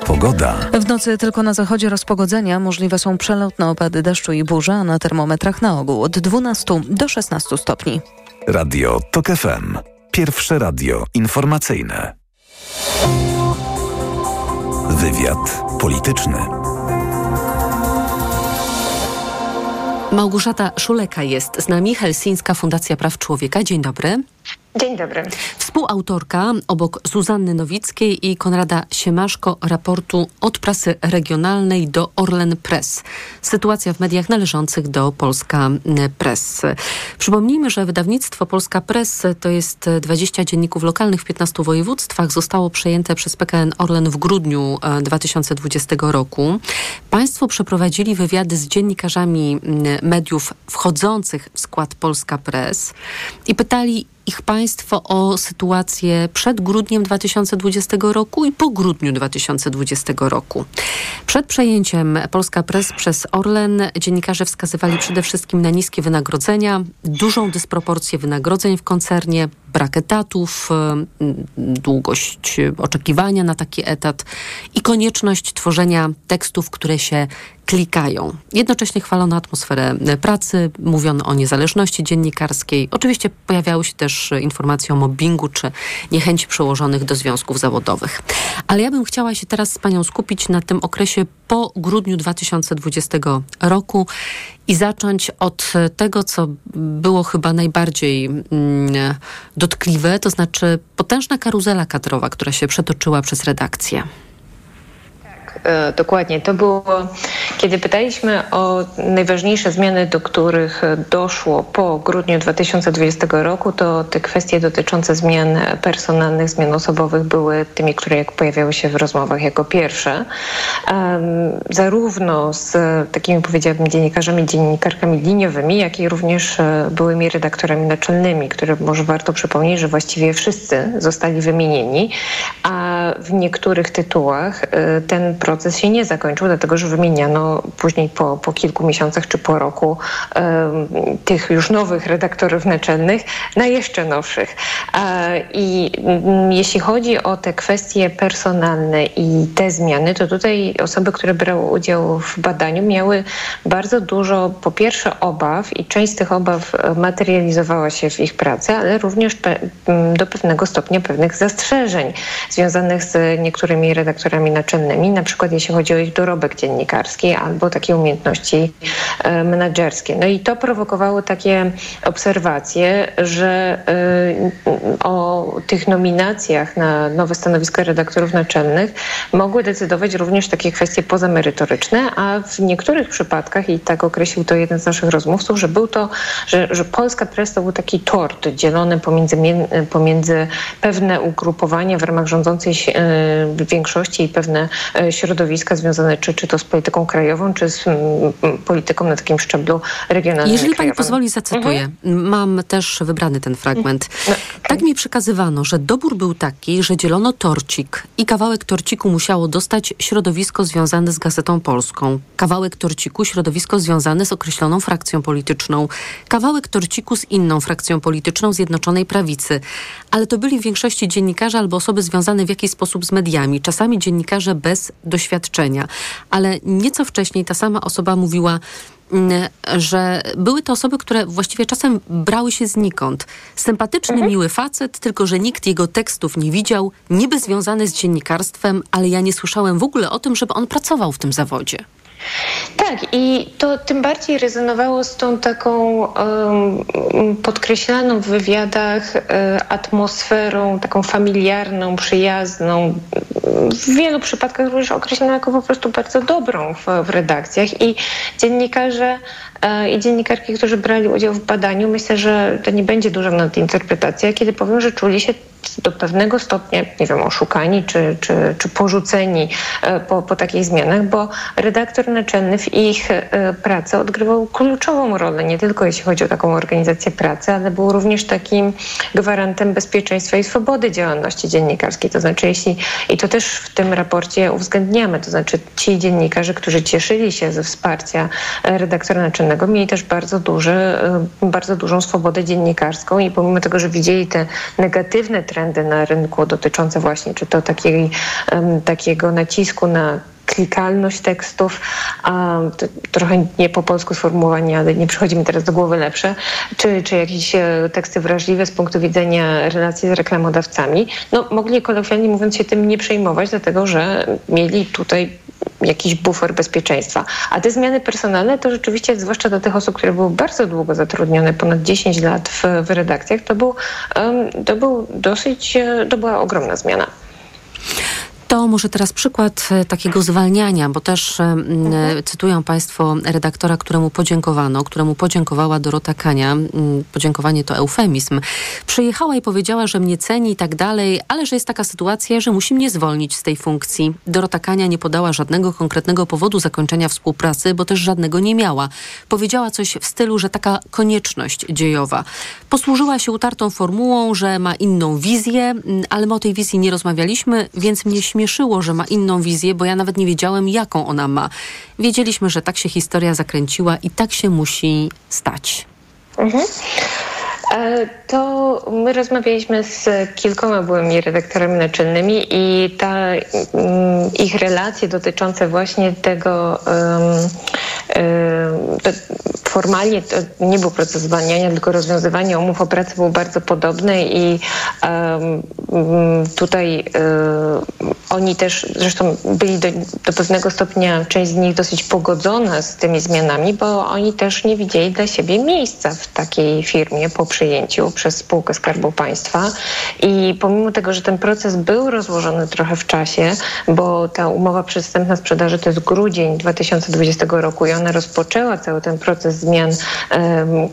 Pogoda. W nocy tylko na zachodzie rozpogodzenia możliwe są przelotne opady deszczu i burza, a na termometrach na ogół od 12 do 16 stopni. Radio TOK FM. Pierwsze radio informacyjne. Wywiad polityczny. Małgorzata Szuleka jest z nami, Helsińska Fundacja Praw Człowieka. Dzień dobry. Dzień dobry. Współautorka obok Zuzanny Nowickiej i Konrada Siemaszko raportu Od prasy regionalnej do Orlen Press. Sytuacja w mediach należących do Polska Press. Przypomnijmy, że wydawnictwo Polska Press to jest 20 dzienników lokalnych w 15 województwach. Zostało przejęte przez PKN Orlen w grudniu 2020 roku. Państwo przeprowadzili wywiady z dziennikarzami mediów wchodzących w skład Polska Press i pytali ich Państwo o sytuację przed grudniem 2020 roku i po grudniu 2020 roku. Przed przejęciem Polska Press przez Orlen dziennikarze wskazywali przede wszystkim na niskie wynagrodzenia, dużą dysproporcję wynagrodzeń w koncernie, brak etatów, długość oczekiwania na taki etat i konieczność tworzenia tekstów, które się klikają. Jednocześnie chwalono atmosferę pracy, mówiono o niezależności dziennikarskiej. Oczywiście pojawiały się też informacje o mobbingu czy niechęci przełożonych do związków zawodowych. Ale ja bym chciała się teraz z Panią skupić na tym okresie po grudniu 2020 roku i zacząć od tego, co było chyba najbardziej mm, dotkliwe, to znaczy potężna karuzela kadrowa, która się przetoczyła przez redakcję. E, dokładnie. To było, kiedy pytaliśmy o najważniejsze zmiany, do których doszło po grudniu 2020 roku, to te kwestie dotyczące zmian personalnych, zmian osobowych były tymi, które pojawiały się w rozmowach jako pierwsze. Zarówno z takimi, powiedziałabym, dziennikarzami, dziennikarkami liniowymi, jak i również e, byłymi redaktorami naczelnymi, które może warto przypomnieć, że właściwie wszyscy zostali wymienieni, a w niektórych tytułach e, ten proces się nie zakończył, dlatego że wymieniano później po, po kilku miesiącach czy po roku tych już nowych redaktorów naczelnych na jeszcze nowszych. E, I um, jeśli chodzi o te kwestie personalne i te zmiany, to tutaj osoby, które brały udział w badaniu miały bardzo dużo po pierwsze obaw i część z tych obaw materializowała się w ich pracy, ale również pe do pewnego stopnia pewnych zastrzeżeń związanych z niektórymi redaktorami naczelnymi, na przykład jeśli chodzi o ich dorobek dziennikarski, albo takie umiejętności e, menedżerskie. No i to prowokowało takie obserwacje, że e, o tych nominacjach na nowe stanowiska redaktorów naczelnych mogły decydować również takie kwestie pozamerytoryczne, a w niektórych przypadkach, i tak określił to jeden z naszych rozmówców, że był to, że, że Polska Press to był taki tort dzielony pomiędzy, pomiędzy pewne ugrupowania w ramach rządzącej e, większości i pewne środowiska związane czy, czy to z polityką krajową, czy z polityką na takim szczeblu regionalnym. Jeżeli pani pozwoli, zacytuję. Mhm. Mam też wybrany ten fragment. No, okay. Tak mi przekazywano, że dobór był taki, że dzielono torcik i kawałek torciku musiało dostać środowisko związane z Gazetą Polską, kawałek torciku środowisko związane z określoną frakcją polityczną, kawałek torciku z inną frakcją polityczną Zjednoczonej Prawicy. Ale to byli w większości dziennikarze albo osoby związane w jakiś sposób z mediami, czasami dziennikarze bez doświadczenia. Ale nieco wcześniej ta sama osoba mówiła, mm, że były to osoby, które właściwie czasem brały się znikąd. Sympatyczny, mhm. miły facet, tylko że nikt jego tekstów nie widział, niby związany z dziennikarstwem, ale ja nie słyszałem w ogóle o tym, żeby on pracował w tym zawodzie. Tak, i to tym bardziej rezonowało z tą taką um, podkreślaną w wywiadach um, atmosferą, taką familiarną, przyjazną, w wielu przypadkach również określoną jako po prostu bardzo dobrą w, w redakcjach. I dziennikarze i dziennikarki, którzy brali udział w badaniu, myślę, że to nie będzie duża nadinterpretacja, kiedy powiem, że czuli się do pewnego stopnia, nie wiem, oszukani czy, czy, czy porzuceni e, po, po takich zmianach, bo redaktor naczelny w ich e, pracy odgrywał kluczową rolę, nie tylko jeśli chodzi o taką organizację pracy, ale był również takim gwarantem bezpieczeństwa i swobody działalności dziennikarskiej. To znaczy, jeśli, i to też w tym raporcie uwzględniamy, to znaczy ci dziennikarze, którzy cieszyli się ze wsparcia e, redaktora naczelnego, mieli też bardzo, duży, bardzo dużą swobodę dziennikarską i pomimo tego, że widzieli te negatywne trendy na rynku dotyczące właśnie czy to takiej, takiego nacisku na klikalność tekstów, a trochę nie po polsku sformułowanie, ale nie przychodzi mi teraz do głowy lepsze, czy, czy jakieś e, teksty wrażliwe z punktu widzenia relacji z reklamodawcami, no mogli kolokwialnie mówiąc się tym nie przejmować, dlatego że mieli tutaj jakiś bufor bezpieczeństwa. A te zmiany personalne to rzeczywiście, zwłaszcza dla tych osób, które były bardzo długo zatrudnione, ponad 10 lat w, w redakcjach, to był, to był dosyć, e, to była ogromna zmiana. To może teraz przykład e, takiego zwalniania, bo też mhm. cytują Państwo redaktora, któremu podziękowano, któremu podziękowała Dorota Kania. Podziękowanie to eufemizm. Przyjechała i powiedziała, że mnie ceni i tak dalej, ale że jest taka sytuacja, że musi mnie zwolnić z tej funkcji. Dorota Kania nie podała żadnego konkretnego powodu zakończenia współpracy, bo też żadnego nie miała. Powiedziała coś w stylu, że taka konieczność dziejowa. Posłużyła się utartą formułą, że ma inną wizję, ale my o tej wizji nie rozmawialiśmy, więc mnie śmieszy śmieszyło, że ma inną wizję, bo ja nawet nie wiedziałem, jaką ona ma. Wiedzieliśmy, że tak się historia zakręciła i tak się musi stać. Mhm. E, to my rozmawialiśmy z kilkoma byłymi redaktorami naczelnymi i ta, mm, ich relacje dotyczące właśnie tego formalnie to nie był proces zwalniania, tylko rozwiązywanie umów o pracę był bardzo podobny i um, tutaj um, oni też zresztą byli do, do, pewnego stopnia, część z nich dosyć pogodzona z tymi zmianami, bo oni też nie widzieli dla siebie miejsca w takiej firmie po przyjęciu przez spółkę Skarbu Państwa. I pomimo tego, że ten proces był rozłożony trochę w czasie, bo ta umowa przedstępna sprzedaży to jest grudzień 2020 roku i ona rozpoczęła cały ten proces zmian,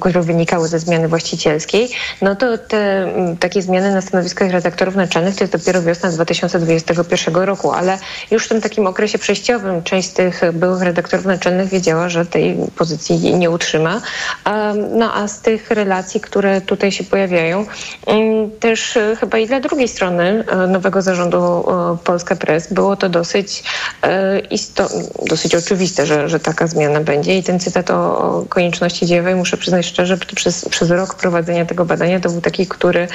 które wynikały ze zmiany właścicielskiej, no to te takie zmiany na stanowiskach redaktorów naczelnych to jest dopiero wiosna 2021 roku, ale już w tym takim okresie przejściowym część z tych byłych redaktorów naczelnych wiedziała, że tej pozycji nie utrzyma. No a z tych relacji, które tutaj się pojawiają, mm, też e, chyba i dla drugiej strony e, nowego zarządu e, Polska Press było to dosyć, dosyć oczywiste, że, że taka zmiana będzie i ten cytat o konieczności dziejowej, muszę przyznać szczerze, przez, przez rok prowadzenia tego badania to był taki, który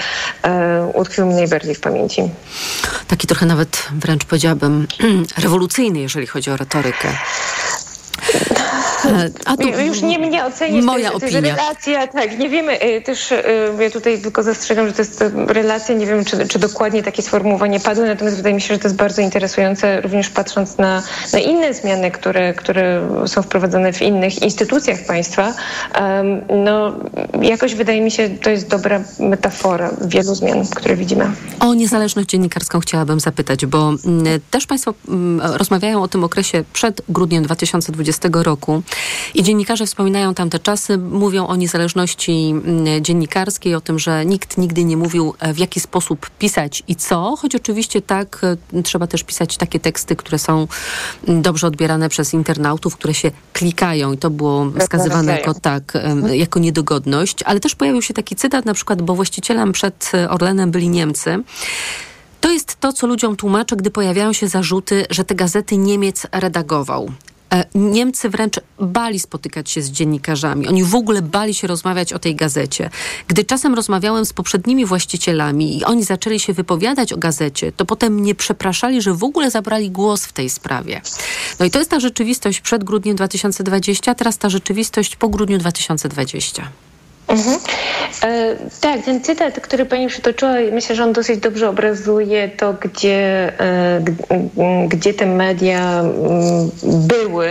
utkwił mi najbardziej w pamięci. Taki trochę nawet wręcz powiedziałabym *clears throat* rewolucyjny, jeżeli chodzi o retorykę. A tu już nie mnie ocenić. moja to opinia. To jest relacja, tak, nie wiemy, y, też y, ja tutaj tylko zastrzegam, że to jest y, relacja, nie wiem, czy, czy dokładnie takie sformułowanie padło, natomiast wydaje mi się, że to jest bardzo interesujące, również patrząc na, na inne zmiany, które, które są wprowadzone w innych instytucjach państwa. No, jakoś wydaje mi się, to jest dobra metafora wielu zmian, które widzimy. O niezależność dziennikarską chciałabym zapytać, bo mm, też Państwo mm, rozmawiają o tym okresie przed grudniem 2020 roku i dziennikarze wspominają tamte czasy, mówią o niezależności mm, dziennikarskiej, o tym, że nikt nigdy nie mówił, e, w jaki sposób pisać i co, choć oczywiście tak, e, trzeba też pisać takie teksty, które są mm, dobrze odbierane przez internautów, które się klikają i to było wskazywane jako tak, jako niedogodność, ale też pojawił się taki cytat na przykład, bo właścicielem przed e, Orlenem byli Niemcy. To jest to, co ludziom tłumaczę, gdy pojawiają się zarzuty, że te gazety Niemiec redagował. E, Niemcy wręcz bali spotykać się z dziennikarzami. Oni w ogóle bali się rozmawiać o tej gazecie. Gdy czasem rozmawiałem z poprzednimi właścicielami i oni zaczęli się wypowiadać o gazecie, to potem mnie przepraszali, że w ogóle zabrali głos w tej sprawie. No i to jest ta rzeczywistość przed grudniem 2020, a teraz ta rzeczywistość po grudniu 2020. Mhm. E, tak, ten cytat, który pani przytoczyła, myślę, że on dosyć dobrze obrazuje to, gdzie, e, g- gdzie te media m, były,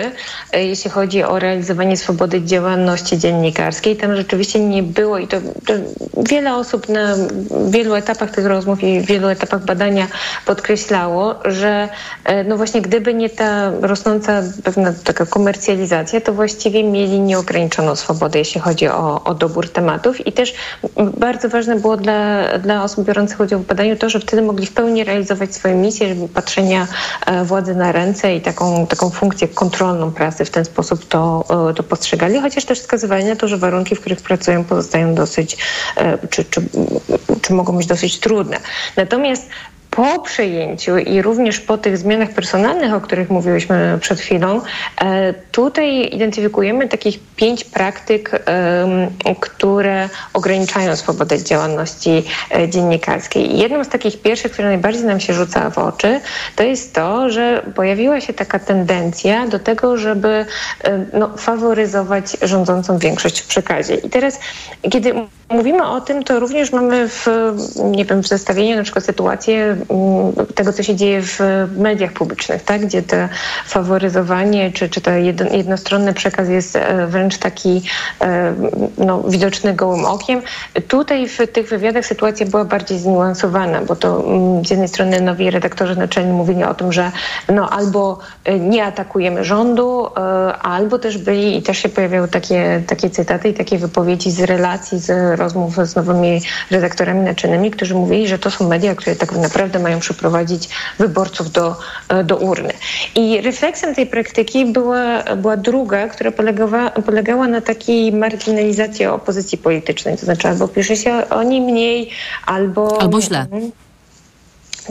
e, jeśli chodzi o realizowanie swobody działalności dziennikarskiej. Tam rzeczywiście nie było i to, to wiele osób na wielu etapach tych rozmów i wielu etapach badania podkreślało, że e, no właśnie gdyby nie ta rosnąca pewna taka komercjalizacja, to właściwie mieli nieograniczoną swobodę, jeśli chodzi o, o dobór tematów i też bardzo ważne było dla, dla osób biorących udział w badaniu to, że wtedy mogli w pełni realizować swoje misje, żeby patrzenia e, władzy na ręce i taką, taką funkcję kontrolną prasy w ten sposób to, e, to postrzegali, chociaż też wskazywali na to, że warunki, w których pracują pozostają dosyć, e, czy, czy, czy mogą być dosyć trudne. Natomiast po przejęciu i również po tych zmianach personalnych, o których mówiłyśmy przed chwilą, e, tutaj identyfikujemy takich pięć praktyk, które ograniczają swobodę działalności e, dziennikarskiej. Jedną z takich pierwszych, która najbardziej nam się rzuca w oczy, to jest to, że pojawiła się taka tendencja do tego, żeby e, no, faworyzować rządzącą większość w przekazie. I teraz, kiedy mówimy o tym, to również mamy w, nie wiem, w zestawieniu na przykład sytuację tego, co się dzieje w mediach publicznych, tak? gdzie to faworyzowanie czy, czy jedno, jednostronny przekaz jest e, wręcz taki e, no, widoczny gołym okiem. Tutaj w tych wywiadach sytuacja była bardziej zniuansowana, bo to mm, z jednej strony nowi redaktorzy naczelni mówili o tym, że no, albo e, nie atakujemy rządu, albo też byli i też się pojawiały takie, takie cytaty i takie wypowiedzi z relacji, z rozmów z nowymi redaktorami naczelnymi, którzy mówili, że to są media, które tak naprawdę mają przyprowadzić wyborców do, e, do urny. I refleksem tej praktyki była, była druga, która polegała, polegała na takiej marginalizacji opozycji politycznej. To znaczy albo pisze się o niej mniej, albo... Albo źle.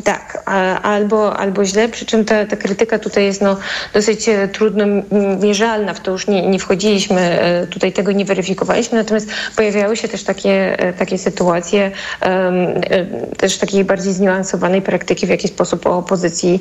Tak, albo, albo źle, przy czym ta, ta krytyka tutaj jest no, dosyć e, trudno mierzalna, w to już nie, nie wchodziliśmy, e, tutaj tego nie weryfikowaliśmy, natomiast pojawiały się też takie, e, takie sytuacje też takiej bardziej zniuansowanej praktyki, w jaki sposób o opozycji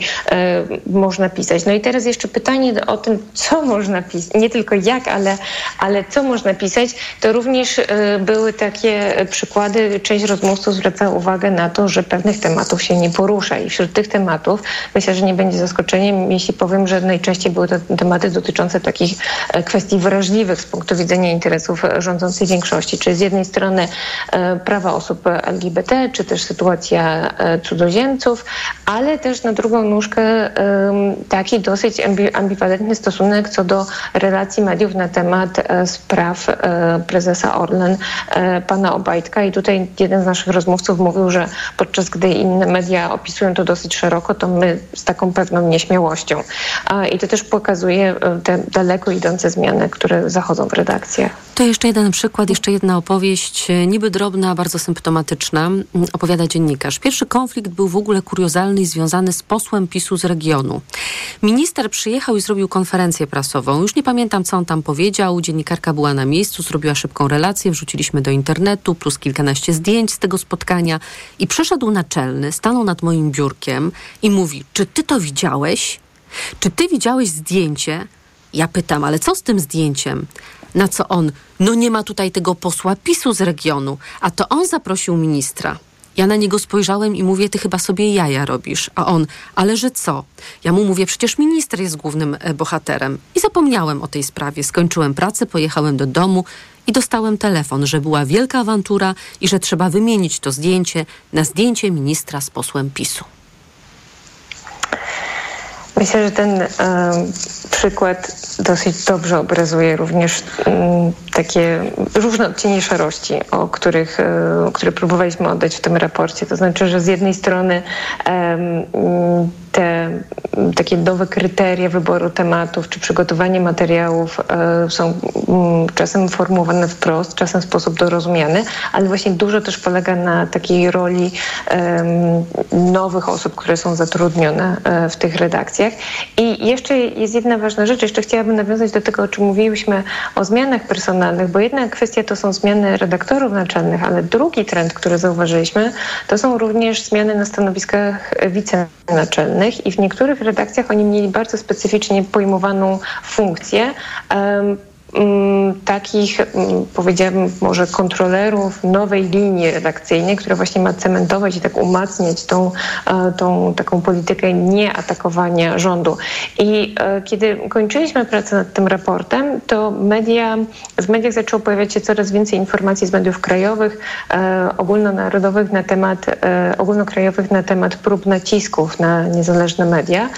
można pisać. No i teraz jeszcze pytanie o tym, co można pisać, nie tylko jak, ale, ale co można pisać, to również były takie przykłady, część rozmówców zwraca uwagę na to, że pewnych tematów się nie porusza i wśród tych tematów myślę, że nie będzie zaskoczeniem, jeśli powiem, że najczęściej były to tematy dotyczące takich e, kwestii wrażliwych z punktu widzenia interesów e, rządzącej większości, czyli z jednej strony e, prawa osób LGBT, czy też sytuacja cudzoziemców, ale też na drugą nóżkę taki dosyć ambi- ambiwalentny stosunek co do relacji mediów na temat spraw prezesa Orlen, pana Obajtka. I tutaj jeden z naszych rozmówców mówił, że podczas gdy inne media opisują to dosyć szeroko, to my z taką pewną nieśmiałością. I to też pokazuje e, te daleko idące zmiany, które zachodzą w redakcjach. To jeszcze jeden przykład, jeszcze jedna opowieść, e, niby drobna, bardzo symptomatyczna, m, opowiada dziennikarz. Pierwszy konflikt był w ogóle kuriozalny i związany z posłem PiSu z regionu. Minister przyjechał i zrobił konferencję prasową. Już nie pamiętam, co on tam powiedział. Dziennikarka była na miejscu, zrobiła szybką relację, wrzuciliśmy do internetu, plus kilkanaście zdjęć z tego spotkania. I przyszedł naczelny, stanął nad moim biurkiem i mówi, czy ty to widziałeś? Czy ty widziałeś zdjęcie Ja pytam, ale co z tym zdjęciem? Na co on? No nie ma tutaj tego posła PiSu z regionu, a to on zaprosił ministra. Ja na niego spojrzałem i mówię, ty chyba sobie jaja robisz. A on, ale że co? Ja mu mówię, przecież minister jest głównym e, bohaterem. I zapomniałem o tej sprawie. Skończyłem pracę, pojechałem do domu i dostałem telefon, że była wielka awantura i że trzeba wymienić to zdjęcie na zdjęcie ministra z posłem PiSu. Myślę, że ten e, przykład dosyć dobrze obrazuje również m, takie różne odcienie szarości, o których, e, które próbowaliśmy oddać w tym raporcie. To znaczy, że z jednej strony em, te takie nowe kryteria wyboru tematów czy przygotowanie materiałów e, są mm, czasem formułowane wprost, czasem w sposób dorozumiany, ale właśnie dużo też polega na takiej roli nowych osób, które są zatrudnione e, w tych redakcjach. I jeszcze jest jedna ważna rzecz, jeszcze chciałabym nawiązać do tego, o czym mówiłyśmy o zmianach personalnych, bo jedna kwestia to są zmiany redaktorów naczelnych, ale drugi trend, który zauważyliśmy, to są również zmiany na stanowiskach wicenaczelnych i w niektórych redakcjach oni mieli bardzo specyficznie pojmowaną funkcję. Um, takich, powiedziałabym, może kontrolerów nowej linii redakcyjnej, która właśnie ma cementować i tak umacniać tą, tą taką politykę nieatakowania rządu. I kiedy kończyliśmy pracę nad tym raportem, to media, w mediach zaczęło pojawiać się coraz więcej informacji z mediów krajowych, ogólnonarodowych na temat, ogólnokrajowych na temat prób nacisków na niezależne media.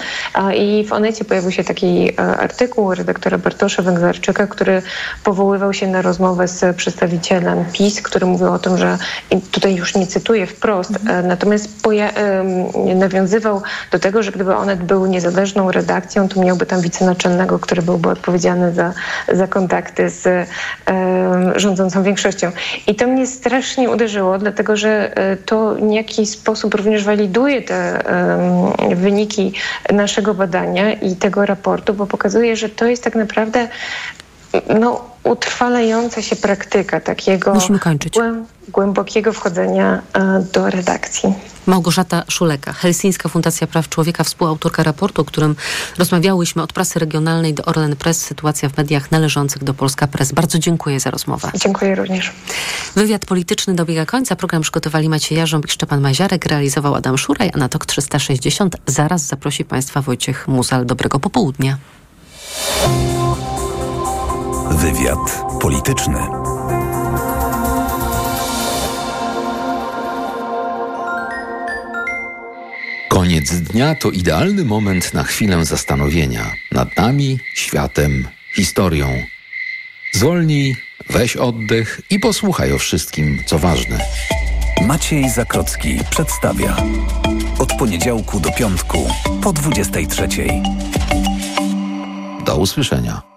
I w Onecie pojawił się taki artykuł redaktora Bartosza Węglarczyka, który powoływał się na rozmowę z przedstawicielem PiS, który mówił o tym, że tutaj już nie cytuję wprost, mhm. natomiast nawiązywał do tego, że gdyby Onet był niezależną redakcją, to miałby tam wicenaczelnego, który byłby odpowiedzialny za, za kontakty z rządzącą większością. I to mnie strasznie uderzyło, dlatego że e, to w jakiś sposób również waliduje te wyniki naszego badania i tego raportu, bo pokazuje, że to jest tak naprawdę no, utrwalająca się praktyka takiego głębokiego wchodzenia e, do redakcji. Małgorzata Szuleka, Helsińska Fundacja Praw Człowieka, współautorka raportu, o którym rozmawiałyśmy od prasy regionalnej do Orlen Press, sytuacja w mediach należących do Polska Press. Bardzo dziękuję za rozmowę. Dziękuję również. Wywiad polityczny dobiega końca. Program przygotowali Maciej Jarząb i Szczepan Maziarek, realizował Adam Szuraj, a na TOK 360 zaraz zaprosi Państwa Wojciech Muzal. Dobrego popołudnia. Wywiad polityczny. Koniec dnia to idealny moment na chwilę zastanowienia nad nami, światem, historią. Zwolnij, weź oddech i posłuchaj o wszystkim, co ważne. Maciej Zakrocki przedstawia. Od poniedziałku do piątku po 23. Do usłyszenia.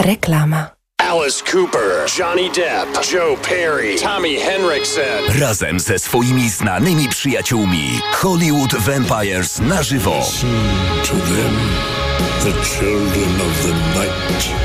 Reklama. Alice Cooper, Johnny Depp, Joe Perry, Tommy Henriksen. Razem ze swoimi znanymi przyjaciółmi Hollywood Vampires na żywo. To them, the children of the night.